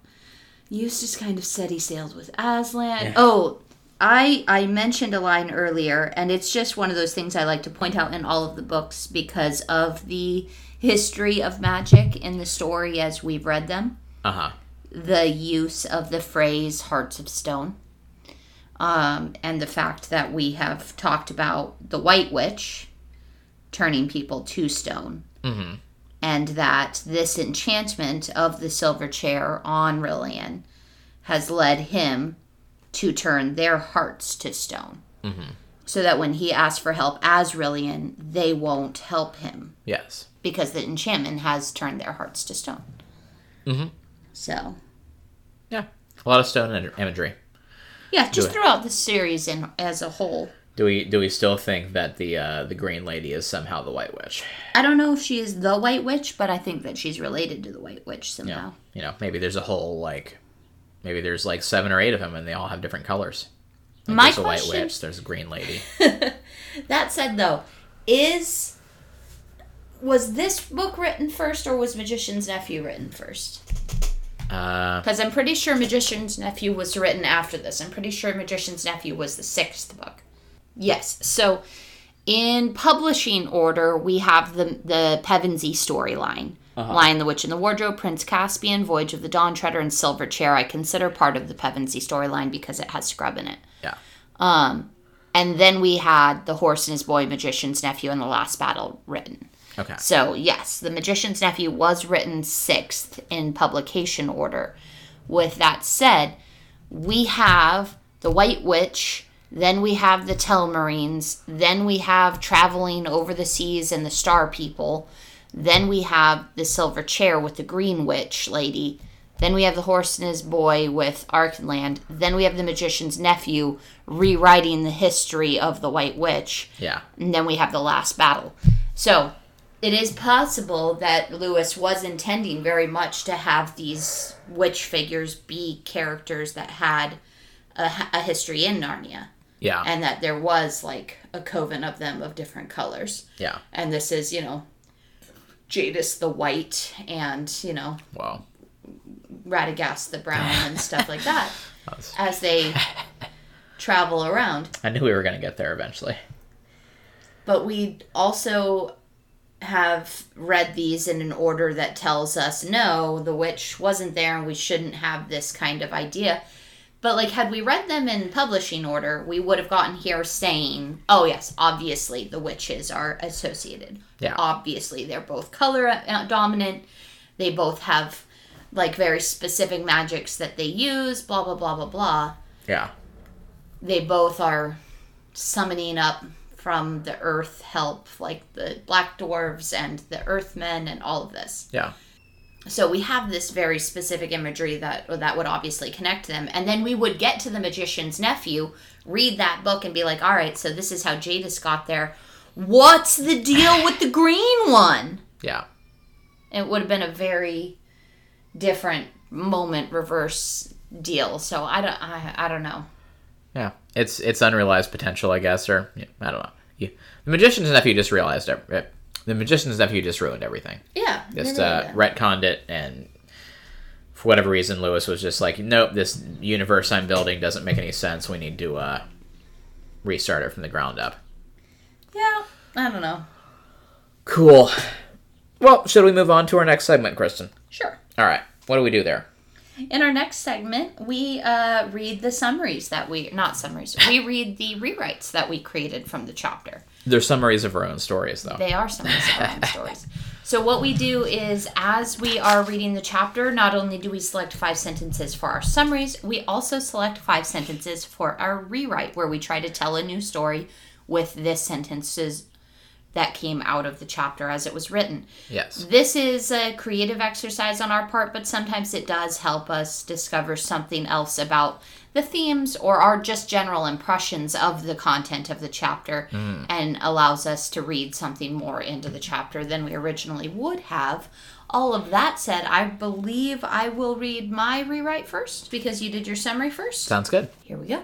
Eustace kind of said he sailed with Aslan. Yeah. Oh, I I mentioned a line earlier, and it's just one of those things I like to point out in all of the books because of the history of magic in the story as we've read them. Uh huh. The use of the phrase "hearts of stone," um, and the fact that we have talked about the White Witch turning people to stone Mm-hmm. and that this enchantment of the silver chair on Rilian has led him to turn their hearts to stone. Mhm. So that when he asks for help as Rilian, they won't help him Yes. because the enchantment has turned their hearts to stone. Mhm. So, Yeah. A lot of stone imagery. yeah, just throughout the series in, as a whole. Do we do we still think that the uh, the Green Lady is somehow the White Witch? I don't know if she is the White Witch, but I think that she's related to the White Witch somehow. You know, maybe there's a whole like, maybe there's like seven or eight of them, and they all have different colors. Like, My there's a White Witch. There's a Green Lady. That said, though, is was this book written first or was Magician's Nephew written first? Uh, Because I'm pretty sure Magician's Nephew was written after this. I'm pretty sure Magician's Nephew was the sixth book. Yes. So, in publishing order, we have the the Pevensie storyline. Lion, the Witch, and the Wardrobe, Prince Caspian, Voyage of the Dawn Treader, and Silver Chair. I consider part of the Pevensie storyline because it has Scrub in it. yeah. Um, and then we had The Horse and His Boy, Magician's Nephew, and The Last Battle written. Okay. So, yes, The Magician's Nephew was written sixth in publication order. With that said, we have The White Witch, then we have the Telmarines, then we have Traveling Over the Seas and the Star People, then we have The Silver Chair with the Green Witch lady, then we have The Horse and His Boy with Archenland, then we have The Magician's Nephew rewriting the history of the White Witch. Yeah. and then we have the last battle. So it is possible that Lewis was intending very much to have these witch figures be characters that had a, a history in Narnia, Yeah. and that there was like a coven of them of different colors. yeah. And this is, you know, Jadis the white, and you know, Wow. Radagast the brown, and stuff like that That's- as they travel around. I knew we were gonna get there eventually. but we also have read these in an order that tells us no the witch wasn't there and we shouldn't have this kind of idea but like had we read them in publishing order we would have gotten here saying oh yes obviously the witches are associated Yeah. obviously they're both color uh, dominant they both have like very specific magics that they use blah blah blah blah blah Yeah. they both are summoning up from the earth help like the black dwarves and the earthmen and all of this Yeah. So we have this very specific imagery that that would obviously connect them and then we would get to the magician's nephew read that book and be like all right so this is how jadis got there what's the deal with the green one Yeah. it would have been a very different moment reverse deal so i don't i, I don't know Yeah. It's it's unrealized potential, I guess, or yeah, I don't know. You, the magician's nephew just realized it. it- The magician's nephew just ruined everything. yeah Just uh, retconned it, and for whatever reason, Lewis was just like, "Nope, this universe I'm building doesn't make any sense. We need to uh, restart it from the ground up." yeah i don't know Cool. Well, should we move on to our next segment, Kristen? sure All right. What do we do there? In our next segment, we uh, read the summaries that we, not summaries, we read the rewrites that we created from the chapter. They're summaries of our own stories, though. They are summaries of our own stories. So, what we do is, as we are reading the chapter, not only do we select five sentences for our summaries, we also select five sentences for our rewrite, where we try to tell a new story with this sentences that came out of the chapter as it was written. yes. This is a creative exercise on our part, but sometimes it does help us discover something else about the themes or our just general impressions of the content of the chapter hmm. and allows us to read something more into the chapter than we originally would have. All of that said, I believe I will read my rewrite first because you did your summary first. Sounds good. Here we go.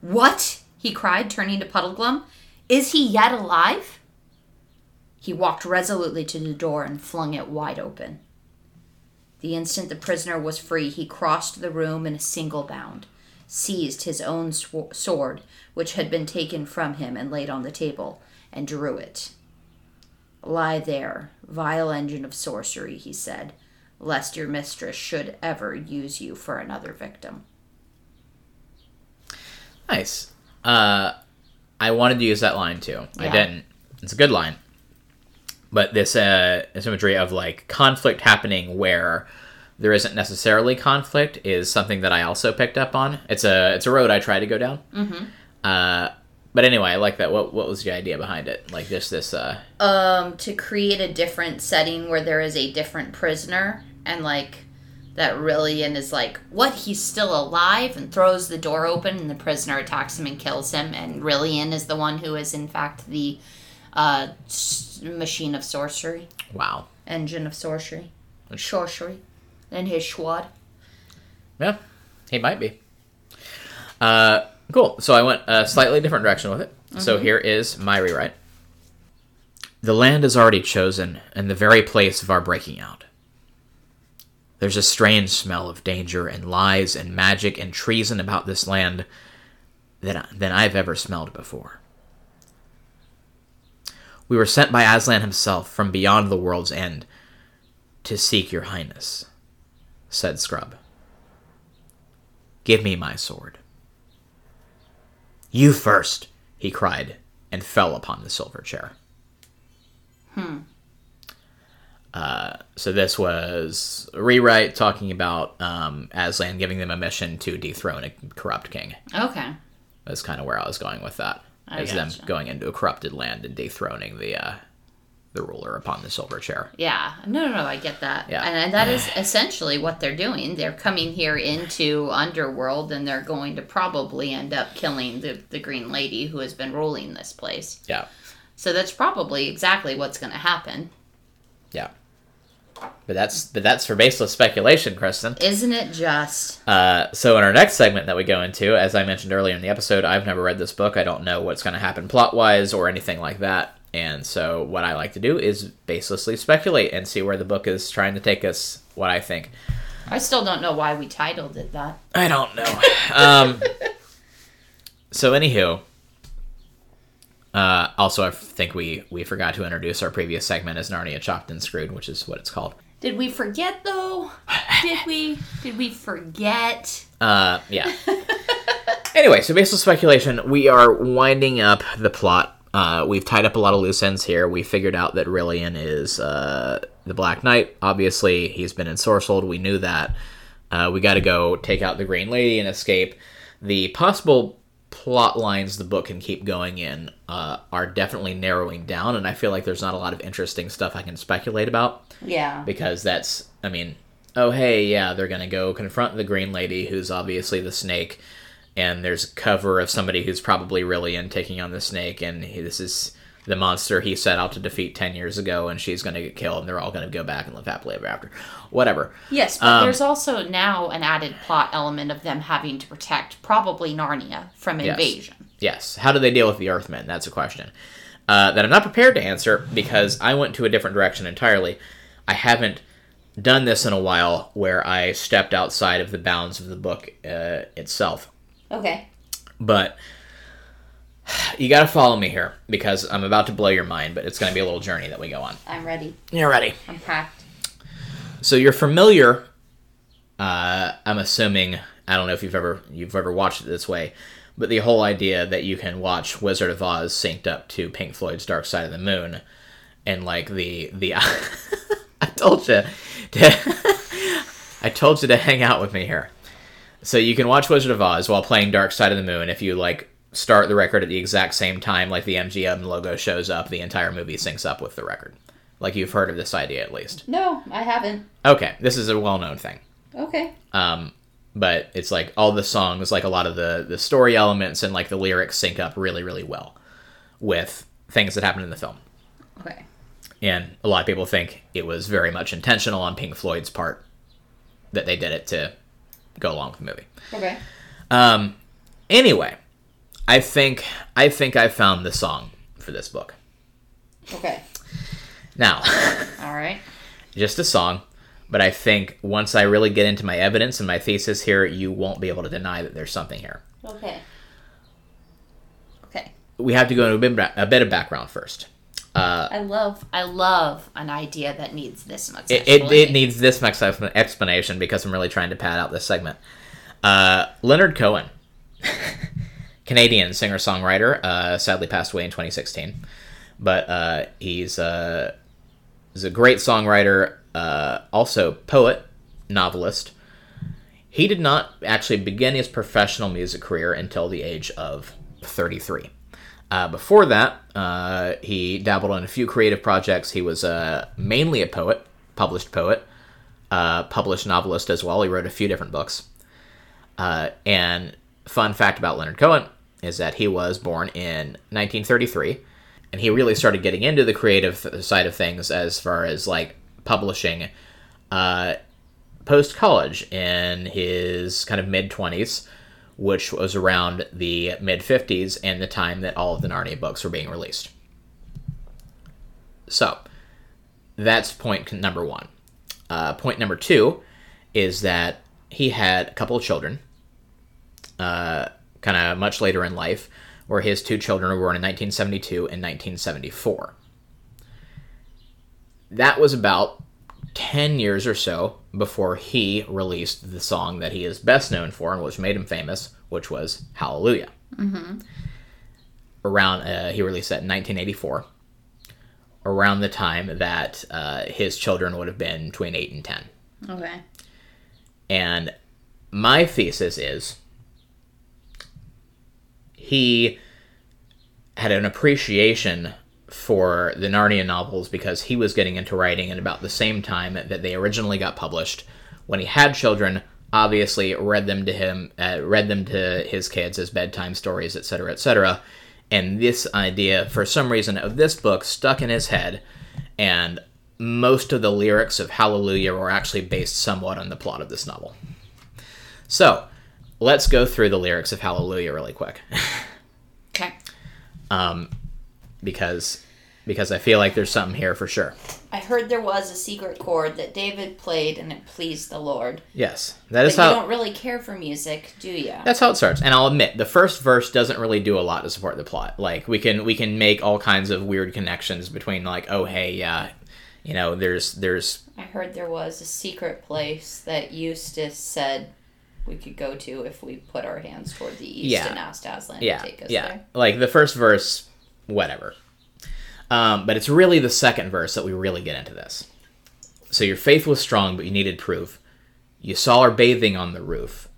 What? he cried, turning to Puddleglum. Is he yet alive? He walked resolutely to the door and flung it wide open. The instant the prisoner was free, he crossed the room in a single bound, seized his own sw- sword, which had been taken from him and laid on the table, and drew it. Lie there, vile engine of sorcery, he said, lest your mistress should ever use you for another victim. Nice. Uh, I wanted to use that line too. I didn't. It's a good line. But this uh, this imagery of like conflict happening where there isn't necessarily conflict is something that I also picked up on. It's a it's a road I try to go down. Mm-hmm. Uh, but anyway, I like that. What what was the idea behind it? Like just this. Uh, um to create a different setting where there is a different prisoner and like that Rilian is like what he's still alive and throws the door open and the prisoner attacks him and kills him and Rilian is the one who is in fact the uh s- machine of sorcery wow. engine of sorcery sorcery and his schwad Yeah, he might be. Uh, cool. So I went a slightly different direction with it. So here is my rewrite. The land is already chosen, and the very place of our breaking out. There's a strange smell of danger and lies and magic and treason about this land than, than I've ever smelled before. We were sent by Aslan himself from beyond the world's end to seek your highness, said Scrub. Give me my sword. You first, he cried, and fell upon the silver chair. Hmm. Uh, so this was a rewrite talking about um, Aslan giving them a mission to dethrone a corrupt king. okay That's kind of where I was going with that. I Is them going into a corrupted land and dethroning the uh, the ruler upon the silver chair. Yeah, no, no, no, I get that. Yeah. And, and that is essentially what they're doing. They're coming here into Underworld and they're going to probably end up killing the, the Green Lady who has been ruling this place. Yeah, So that's probably exactly what's going to happen. yeah. But that's but that's for baseless speculation, Kristen. Isn't it just? Uh, so in our next segment that we go into, as I mentioned earlier in the episode, I've never read this book. I don't know what's going to happen plot wise or anything like that. And so what I like to do is baselessly speculate and see where the book is trying to take us. What I think. I still don't know why we titled it that. I don't know. um, so anywho, uh, also I think we we forgot to introduce our previous segment as Narnia Chopped and Screwed, which is what it's called. Did we forget though? Did we? Did we forget? Uh, yeah. anyway, so based on speculation, we are winding up the plot. Uh, we've tied up a lot of loose ends here. We figured out that Rilian is uh, the Black Knight. Obviously, he's been ensorcelled. We knew that. Uh, we got to go take out the Green Lady and escape. The possible plot lines the book can keep going in uh, are definitely narrowing down, and I feel like there's not a lot of interesting stuff I can speculate about Yeah. because that's, I mean, oh hey, yeah, they're gonna go confront the Green Lady, who's obviously the Snake, and there's a cover of somebody who's probably really in taking on the Snake, and he, this is the monster he set out to defeat ten years ago, and she's gonna get killed, and they're all gonna go back and live happily ever after, whatever. Yes, but Um, there's also now an added plot element of them having to protect probably Narnia from Yes. invasion. Yes. How do they deal with the Earthmen? That's a question uh, that I'm not prepared to answer because I went to a different direction entirely. I haven't done this in a while where I stepped outside of the bounds of the book uh, itself. Okay. But you got to follow me here because I'm about to blow your mind, but it's going to be a little journey that we go on. I'm ready. You're ready. I'm packed. So you're familiar. Uh, I'm assuming I don't know if you've ever you've ever watched it this way, but the whole idea that you can watch Wizard of Oz synced up to Pink Floyd's Dark Side of the Moon, and like the the I told you to I told you to hang out with me here. So you can watch Wizard of Oz while playing Dark Side of the Moon if you like start the record at the exact same time like the MGM logo shows up, the entire movie syncs up with the record. Like you've heard of this idea at least. No, I haven't. Okay, this is a well-known thing. Okay. Um, but it's like all the songs, like a lot of the the story elements and like the lyrics sync up really, really well with things that happen in the film. Okay. And a lot of people think it was very much intentional on Pink Floyd's part that they did it to go along with the movie. Okay. Um, anyway, I think I think I found the song for this book. Okay. Now, All right. just a song, but I think once I really get into my evidence and my thesis here, you won't be able to deny that there's something here. Okay. Okay. we have to go into a bit, a bit of background first. Uh, I love I love an idea that needs this much. it, it, it needs this much explanation because I'm really trying to pad out this segment. Uh, Leonard Cohen, Canadian singer songwriter, uh, sadly passed away in 2016, but uh, he's uh, he's a great songwriter, uh, also poet, novelist. He did not actually begin his professional music career until the age of 33. Uh, before that, uh, he dabbled in a few creative projects. He was uh, mainly a poet, published poet, uh, published novelist as well. He wrote a few different books. Uh, and fun fact about Leonard Cohen is that he was born in 1933, and he really started getting into the creative side of things as far as like publishing uh, post college in his kind of mid 20s which was around the mid 50s and the time that all of the Narnia books were being released. So, that's point number one. Uh, point number two is that he had a couple of children, uh, kind of much later in life, where his two children were born in 1972 and 1974. That was about 10 years or so before he released the song that he is best known for and which made him famous, which was Hallelujah. Mm-hmm. Around, uh, he released that in 1984, around the time that uh, his children would have been between 8 and 10. Okay. And my thesis is he had an appreciation for the Narnia novels because he was getting into writing at about the same time that they originally got published. When he had children, obviously read them to him, uh, read them to his kids as bedtime stories, etc., etc. And this idea, for some reason, of this book stuck in his head, and most of the lyrics of Hallelujah were actually based somewhat on the plot of this novel. So, let's go through the lyrics of Hallelujah really quick. Okay. um, because because I feel like there's something here for sure. I heard there was a secret chord that David played and it pleased the Lord. Yes, That is But is you don't really care for music, do you? that's how it starts. And I'll admit, the first verse doesn't really do a lot to support the plot. Like we can we can make all kinds of weird connections between like, oh hey, yeah, you know, there's there's I heard there was a secret place that Eustace said we could go to if we put our hands toward the east Yeah. and asked Aslan yeah to take us yeah there. like the first verse, whatever. Um, but it's really the second verse that we really get into this. So your faith was strong, but you needed proof. You saw her bathing on the roof.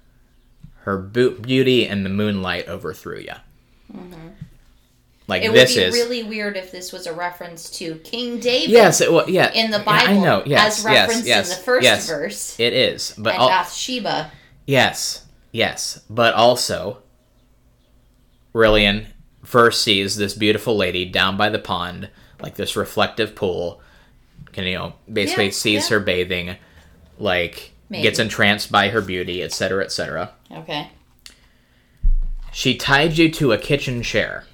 her beauty and the moonlight overthrew you. Like It this would be is really weird if this was a reference to King David yes, it, well, yeah, in the yeah, Bible I know. Yes, as referenced yes, yes, in the first yes, verse. It is, but and al- Bathsheba. yes, yes, but also, Rilian first sees this beautiful lady down by the pond, like this reflective pool. Can you know basically Yeah, sees yeah. her bathing, like Maybe. gets entranced by her beauty, etc., etc. Okay. She tied you to a kitchen chair.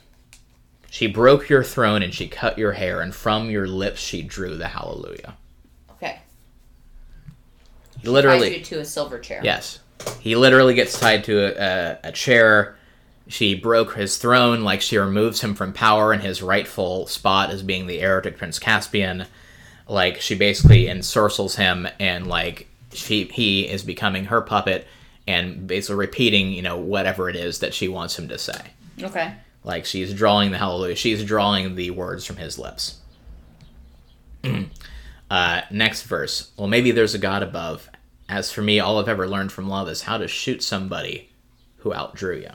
She broke your throne and she cut your hair, and from your lips she drew the hallelujah. Okay. Literally, Tied you to a silver chair. Yes. He literally gets tied to a, a, a chair. She broke his throne, like she removes him from power and his rightful spot as being the heir to Prince Caspian. Like she basically ensorcels him, and like she he is becoming her puppet, and basically repeating, you know, whatever it is that she wants him to say. Okay. Like she's drawing the hallelujah. She's drawing the words from his lips. uh, next verse. Well, maybe there's a God above. As for me, all I've ever learned from love is how to shoot somebody who outdrew you.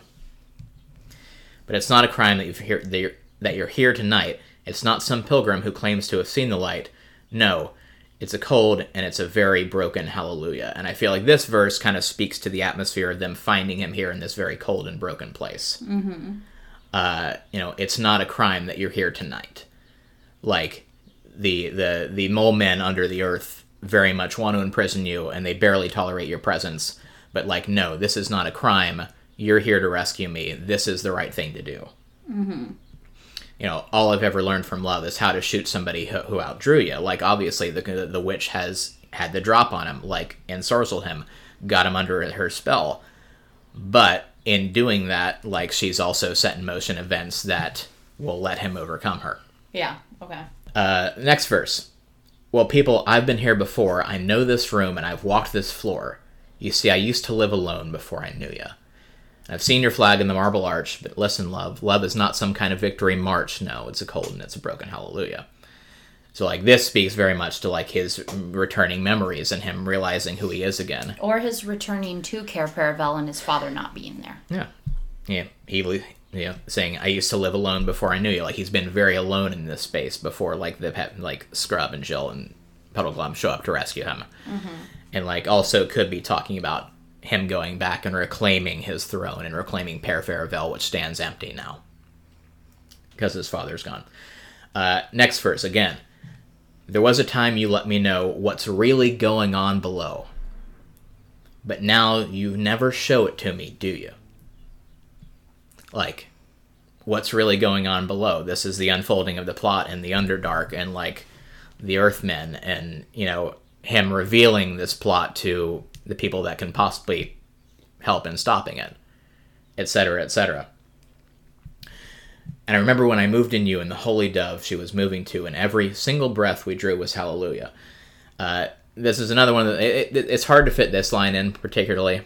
But it's not a crime that, you've here, that, you're, that you're here tonight. It's not some pilgrim who claims to have seen the light. No, it's a cold and it's a very broken hallelujah. And I feel like this verse kind of speaks to the atmosphere of them finding him here in this very cold and broken place uh, you know, it's not a crime that you're here tonight. Like the the the mole men under the earth very much want to imprison you, and they barely tolerate your presence. But like, no, this is not a crime. You're here to rescue me. This is the right thing to do. Mm-hmm. You know, all I've ever learned from love is how to shoot somebody who, who outdrew you. Like, obviously, the the witch has had the drop on him, like ensorcelled him, got him under her spell. But in doing that, like she's also set in motion events that will let him overcome her. Yeah. Okay. Uh, next verse. Well, people, I've been here before. I know this room and I've walked this floor. You see, I used to live alone before I knew ya. I've seen your flag in the marble arch, but listen, love, love is not some kind of victory march. No, it's a cold and it's a broken hallelujah. So, like, this speaks very much to, like, his returning memories and him realizing who he is again. Or his returning to Cair Paravel and his father not being there. Yeah. Yeah. He, you know, saying, I used to live alone before I knew you. Like, he's been very alone in this space before, like, they've had, like, Scrub and Jill and Puddleglum show up to rescue him. Mm-hmm. And, like, also could be talking about him going back and reclaiming his throne and reclaiming Cair Paravel, which stands empty now. Because his father's gone. Uh, next verse, again. There was a time you let me know what's really going on below. But now you never show it to me, do you? Like, what's really going on below? This is the unfolding of the plot in the Underdark and, like, the Earthmen, and, you know, him revealing this plot to the people that can possibly help in stopping it, etc., etc. And I remember when I moved in you and the holy dove she was moving to, and every single breath we drew was hallelujah. Uh, this is another one that it, it, it's hard to fit this line in particularly,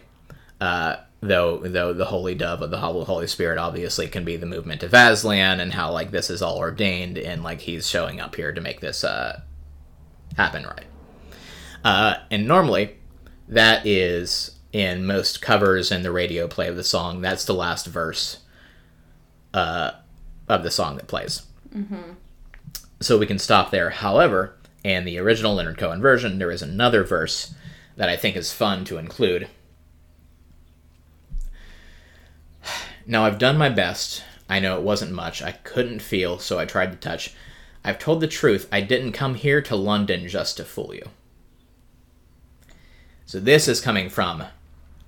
uh, though though the holy dove of the Holy Spirit obviously can be the movement of Aslan and how like this is all ordained and like he's showing up here to make this uh, happen right. Uh, and normally, that is in most covers and the radio play of the song. That's the last verse uh, of the song that plays. So we can stop there. However, in the original Leonard Cohen version, there is another verse that I think is fun to include. Now, I've done my best. I know it wasn't much. I couldn't feel, so I tried to touch. I've told the truth. I didn't come here to London just to fool you. So this is coming from,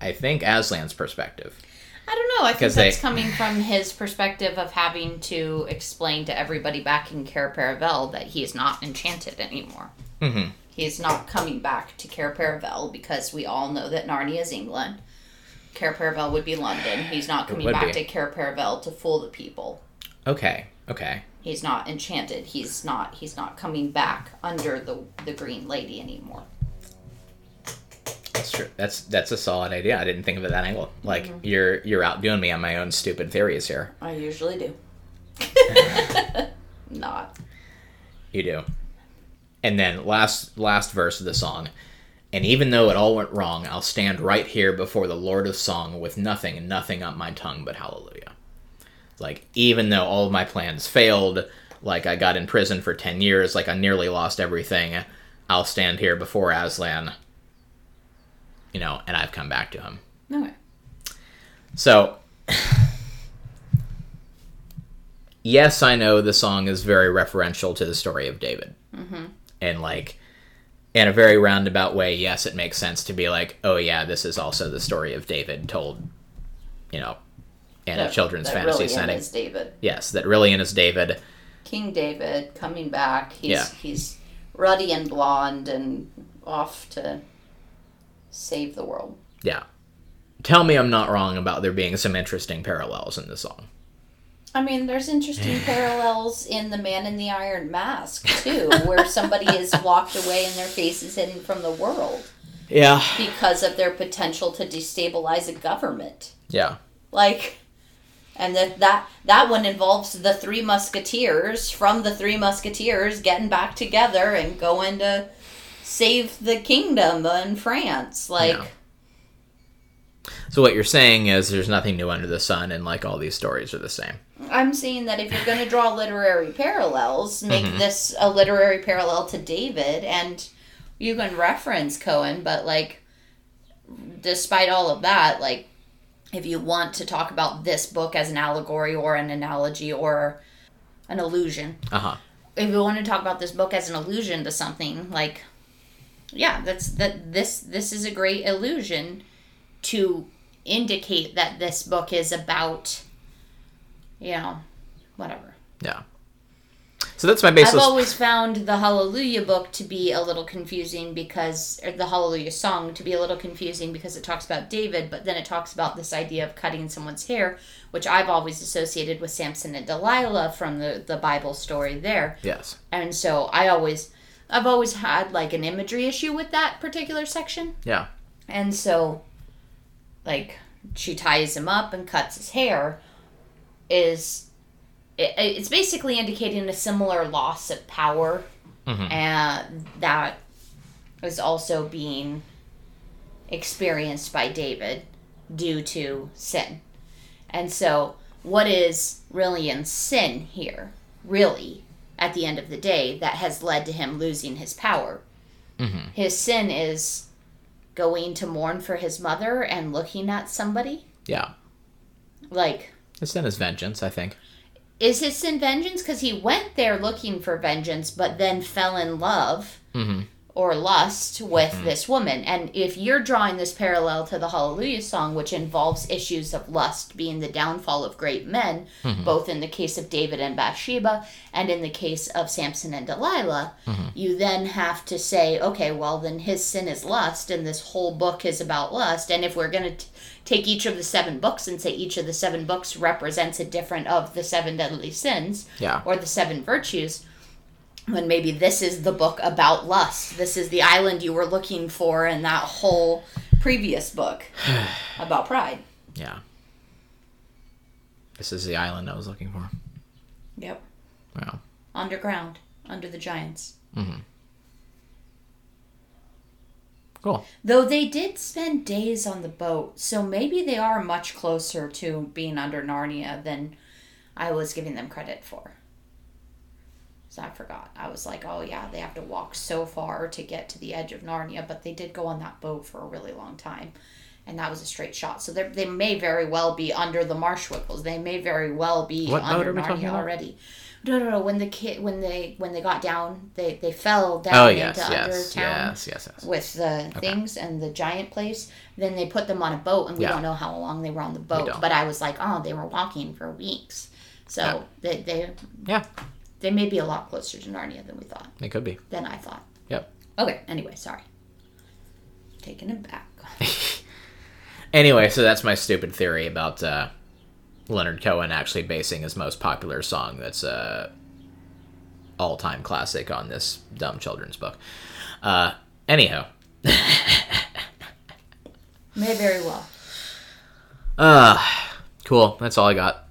I think, Aslan's perspective. I don't know. I think that's they- coming from his perspective of having to explain to everybody back in Cair Paravel that he is not enchanted anymore. Mhm. He is not coming back to Cair Paravel because we all know that Narnia is England. Cair Paravel would be London. He's not coming back be. to Cair Paravel to fool the people. Okay, okay. He's not enchanted. He's not. He's not coming back under the the Green Lady anymore. That's true. That's that's a solid idea. I didn't think of it that angle. Like mm-hmm. you're you're outdoing me on my own stupid theories here. I usually do. not. You do. And then last last verse of the song, And even though it all went wrong, I'll stand right here before the Lord of Song with nothing, nothing on my tongue but hallelujah. Like, even though all of my plans failed, like I got in prison for 10 years, like I nearly lost everything, I'll stand here before Aslan, you know, and I've come back to him. Okay. So, yes, I know the song is very referential to the story of David. Mm-hmm. And, like, in a very roundabout way, yes, it makes sense to be like, oh, yeah, this is also the story of David told, you know, in a children's that fantasy really setting. is David. Yes, that really is David. King David coming back. He's Yeah. he's ruddy and blonde and off to save the world. Yeah. Tell me I'm not wrong about there being some interesting parallels in the song. I mean, there's interesting parallels in The Man in the Iron Mask, too, where somebody is locked away and their face is hidden from the world Yeah. because of their potential to destabilize a government. Yeah. Like, and that that that one involves the Three Musketeers from the Three Musketeers getting back together and going to save the kingdom in France. Like. So what you're saying is there's nothing new under the sun and like all these stories are the same. I'm saying that if you're going to draw literary parallels, make Mm-hmm. this a literary parallel to David, and you can reference Cohen, but like, despite all of that, like, if you want to talk about this book as an allegory or an analogy or an illusion, Uh-huh. if you want to talk about this book as an allusion to something, like, yeah, that's that. This this is a great illusion to indicate that this book is about, you know, whatever. Yeah. So that's my basis. I've always found the Hallelujah book to be a little confusing because, or the Hallelujah song to be a little confusing because it talks about David, but then it talks about this idea of cutting someone's hair, which I've always associated with Samson and Delilah from the, the Bible story there. yes. And so I always, I've always had like an imagery issue with that particular section. Yeah. And so, like, she ties him up and cuts his hair, is it, it's basically indicating a similar loss of power, Mhm. and that is also being experienced by David due to sin. And so, what is really in sin here, really, at the end of the day, that has led to him losing his power? Mhm. His sin is going to mourn for his mother and looking at somebody. Yeah. Like, It's in his vengeance, I think. is his sin vengeance? Because he went there looking for vengeance, but then fell in love Mm-hmm. Or lust with mm-hmm. this woman. And if you're drawing this parallel to the Hallelujah song, which involves issues of lust being the downfall of great men, mm-hmm. both in the case of David and Bathsheba and in the case of Samson and Delilah, mm-hmm. you then have to say, okay, well, then his sin is lust, and this whole book is about lust. And if we're going to take each of the seven books and say each of the seven books represents a different of the seven deadly sins, Yeah. or the seven virtues when maybe this is the book about lust this is the island you were looking for in that whole previous book about pride Yeah. This is the island I was looking for. yep Wow. underground under the giants mm-hmm. Cool. though they did spend days on the boat so maybe they are much closer to being under narnia than i was giving them credit for so i forgot i was like oh yeah they have to walk so far to get to the edge of narnia but they did go on that boat for a really long time and that was a straight shot so they may very well be under the marsh wiggles they may very well be What under narnia already no no no when the kid when they when they got down they they fell down Oh into yes, yes, undertown yes, yes, yes. with the things and the giant place. Then they put them on a boat, and we Yeah. don't know how long they were on the boat. But I was like, oh, they were walking for weeks. So Yeah. they they Yeah, they may be a lot closer to Narnia than we thought. They could be. Than I thought. Yep. Okay. Anyway, sorry. Taking it back. Anyway, so that's my stupid theory about uh, Leonard Cohen actually basing his most popular song that's a all-time classic on this dumb children's book. Uh, anyhow, May very well. uh, cool. That's all I got.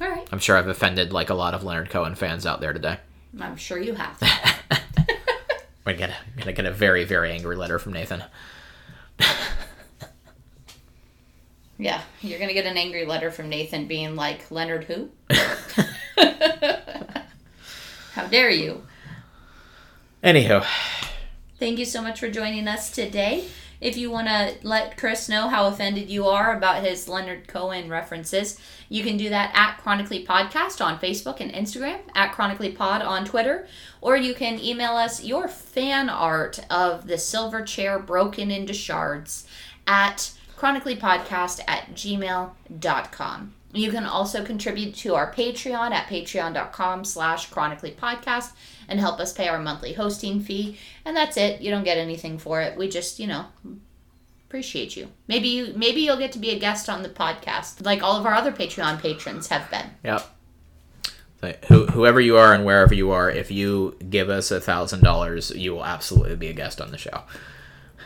All right. I'm sure I've offended like a lot of Leonard Cohen fans out there today. I'm sure you have. We're gonna, gonna get a very, very angry letter from Nathan. Yeah, you're gonna get an angry letter from Nathan being like, Leonard who? How dare you? Anywho, Thank you so much for joining us today. If you want to let Chris know how offended you are about his Leonard Cohen references, you can do that at Chronically Podcast on Facebook and Instagram, at Chronically Pod on Twitter, or you can email us your fan art of the silver chair broken into shards at chronicallypodcast at gmail.com. You can also contribute to our Patreon at patreon.com slash chronicallypodcast and help us pay our monthly hosting fee. And that's it. You don't get anything for it. We just, you know, appreciate you. Maybe you maybe you'll get to be a guest on the podcast, like all of our other Patreon patrons have been. Yep. Whoever you are and wherever you are, if you give us a thousand dollars, you will absolutely be a guest on the show.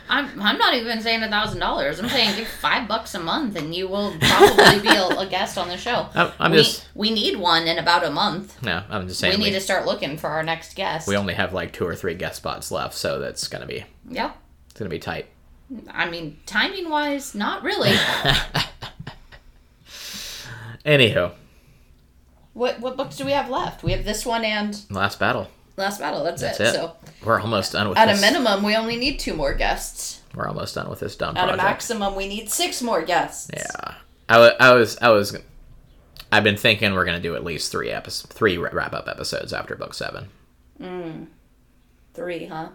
I'm, I'm not even saying a thousand dollars. I'm saying give five bucks a month and you will probably be a, a guest on the show. I'm, I'm we, just we need one in about a month. no, I'm just saying We saying need we, to start looking for our next guest. we only have like two or three guest spots left, so that's gonna be yeah. it's gonna be tight. I mean, timing wise, not really. Anywho, what what books do we have left? We have this one and last battle. Last Battle. That's, That's it. it. So We're almost done with at this. a minimum, we only need two more guests. We're almost done with this dumb At a maximum, we need six more guests. Yeah, I, I was I was I've been thinking we're gonna do at least three episodes, three wrap up episodes after book seven. Hmm. Three, huh?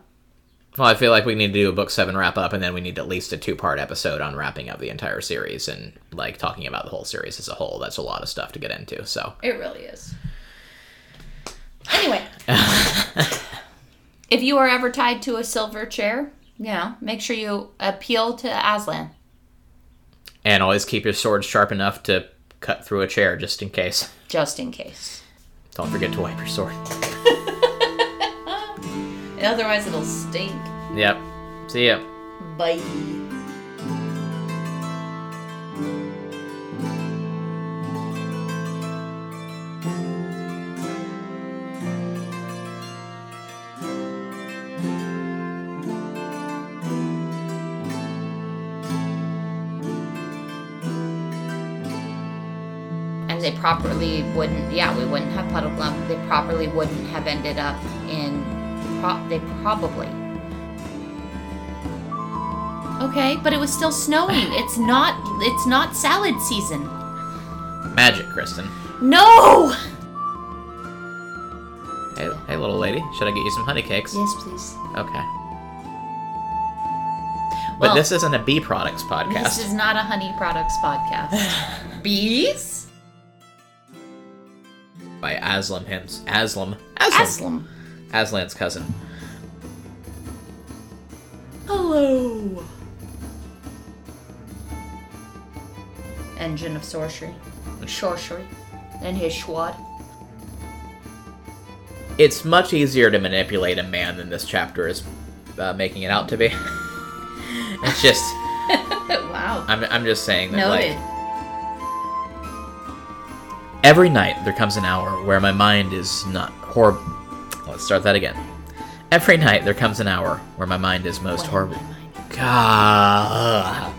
Well, I feel like we need to do a book seven wrap up, and then we need at least a two part episode on wrapping up the entire series and like talking about the whole series as a whole. That's a lot of stuff to get into. So It really is. Anyway, if you are ever tied to a silver chair, you know, make sure you appeal to Aslan. and always keep your sword sharp enough to cut through a chair just in case. just in case. Don't forget to wipe your sword. Otherwise, it'll stink. Yep. See ya. Bye. Properly wouldn't, yeah, we wouldn't have Puddleglum. They properly wouldn't have ended up in, pro- they probably Okay, but it was still snowing. It's not it's not salad season. Magic, Kristen. No! Hey, hey, little lady. Should I get you some honey cakes? Yes, please. Okay. But Well- this isn't a bee products podcast. This is not a honey products podcast. Bees? By Aslam hims Aslam Aslam Aslam. Aslan's cousin. Hello. Engine of sorcery. Sorcery. And his schwad. It's much easier to manipulate a man than this chapter is uh, making it out to be. it's just wow. I'm I'm just saying that Noted. like every night there comes an hour where my mind is not horrible. Let's start that again. Every night there comes an hour where my mind is most When horrible. God.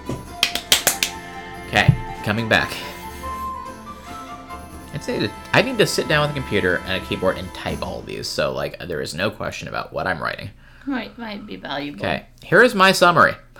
Okay, coming back. I'd say that I need to sit down with a computer and a keyboard and type all these, so like there is no question about what I'm writing. Might might be valuable. Okay, here is my summary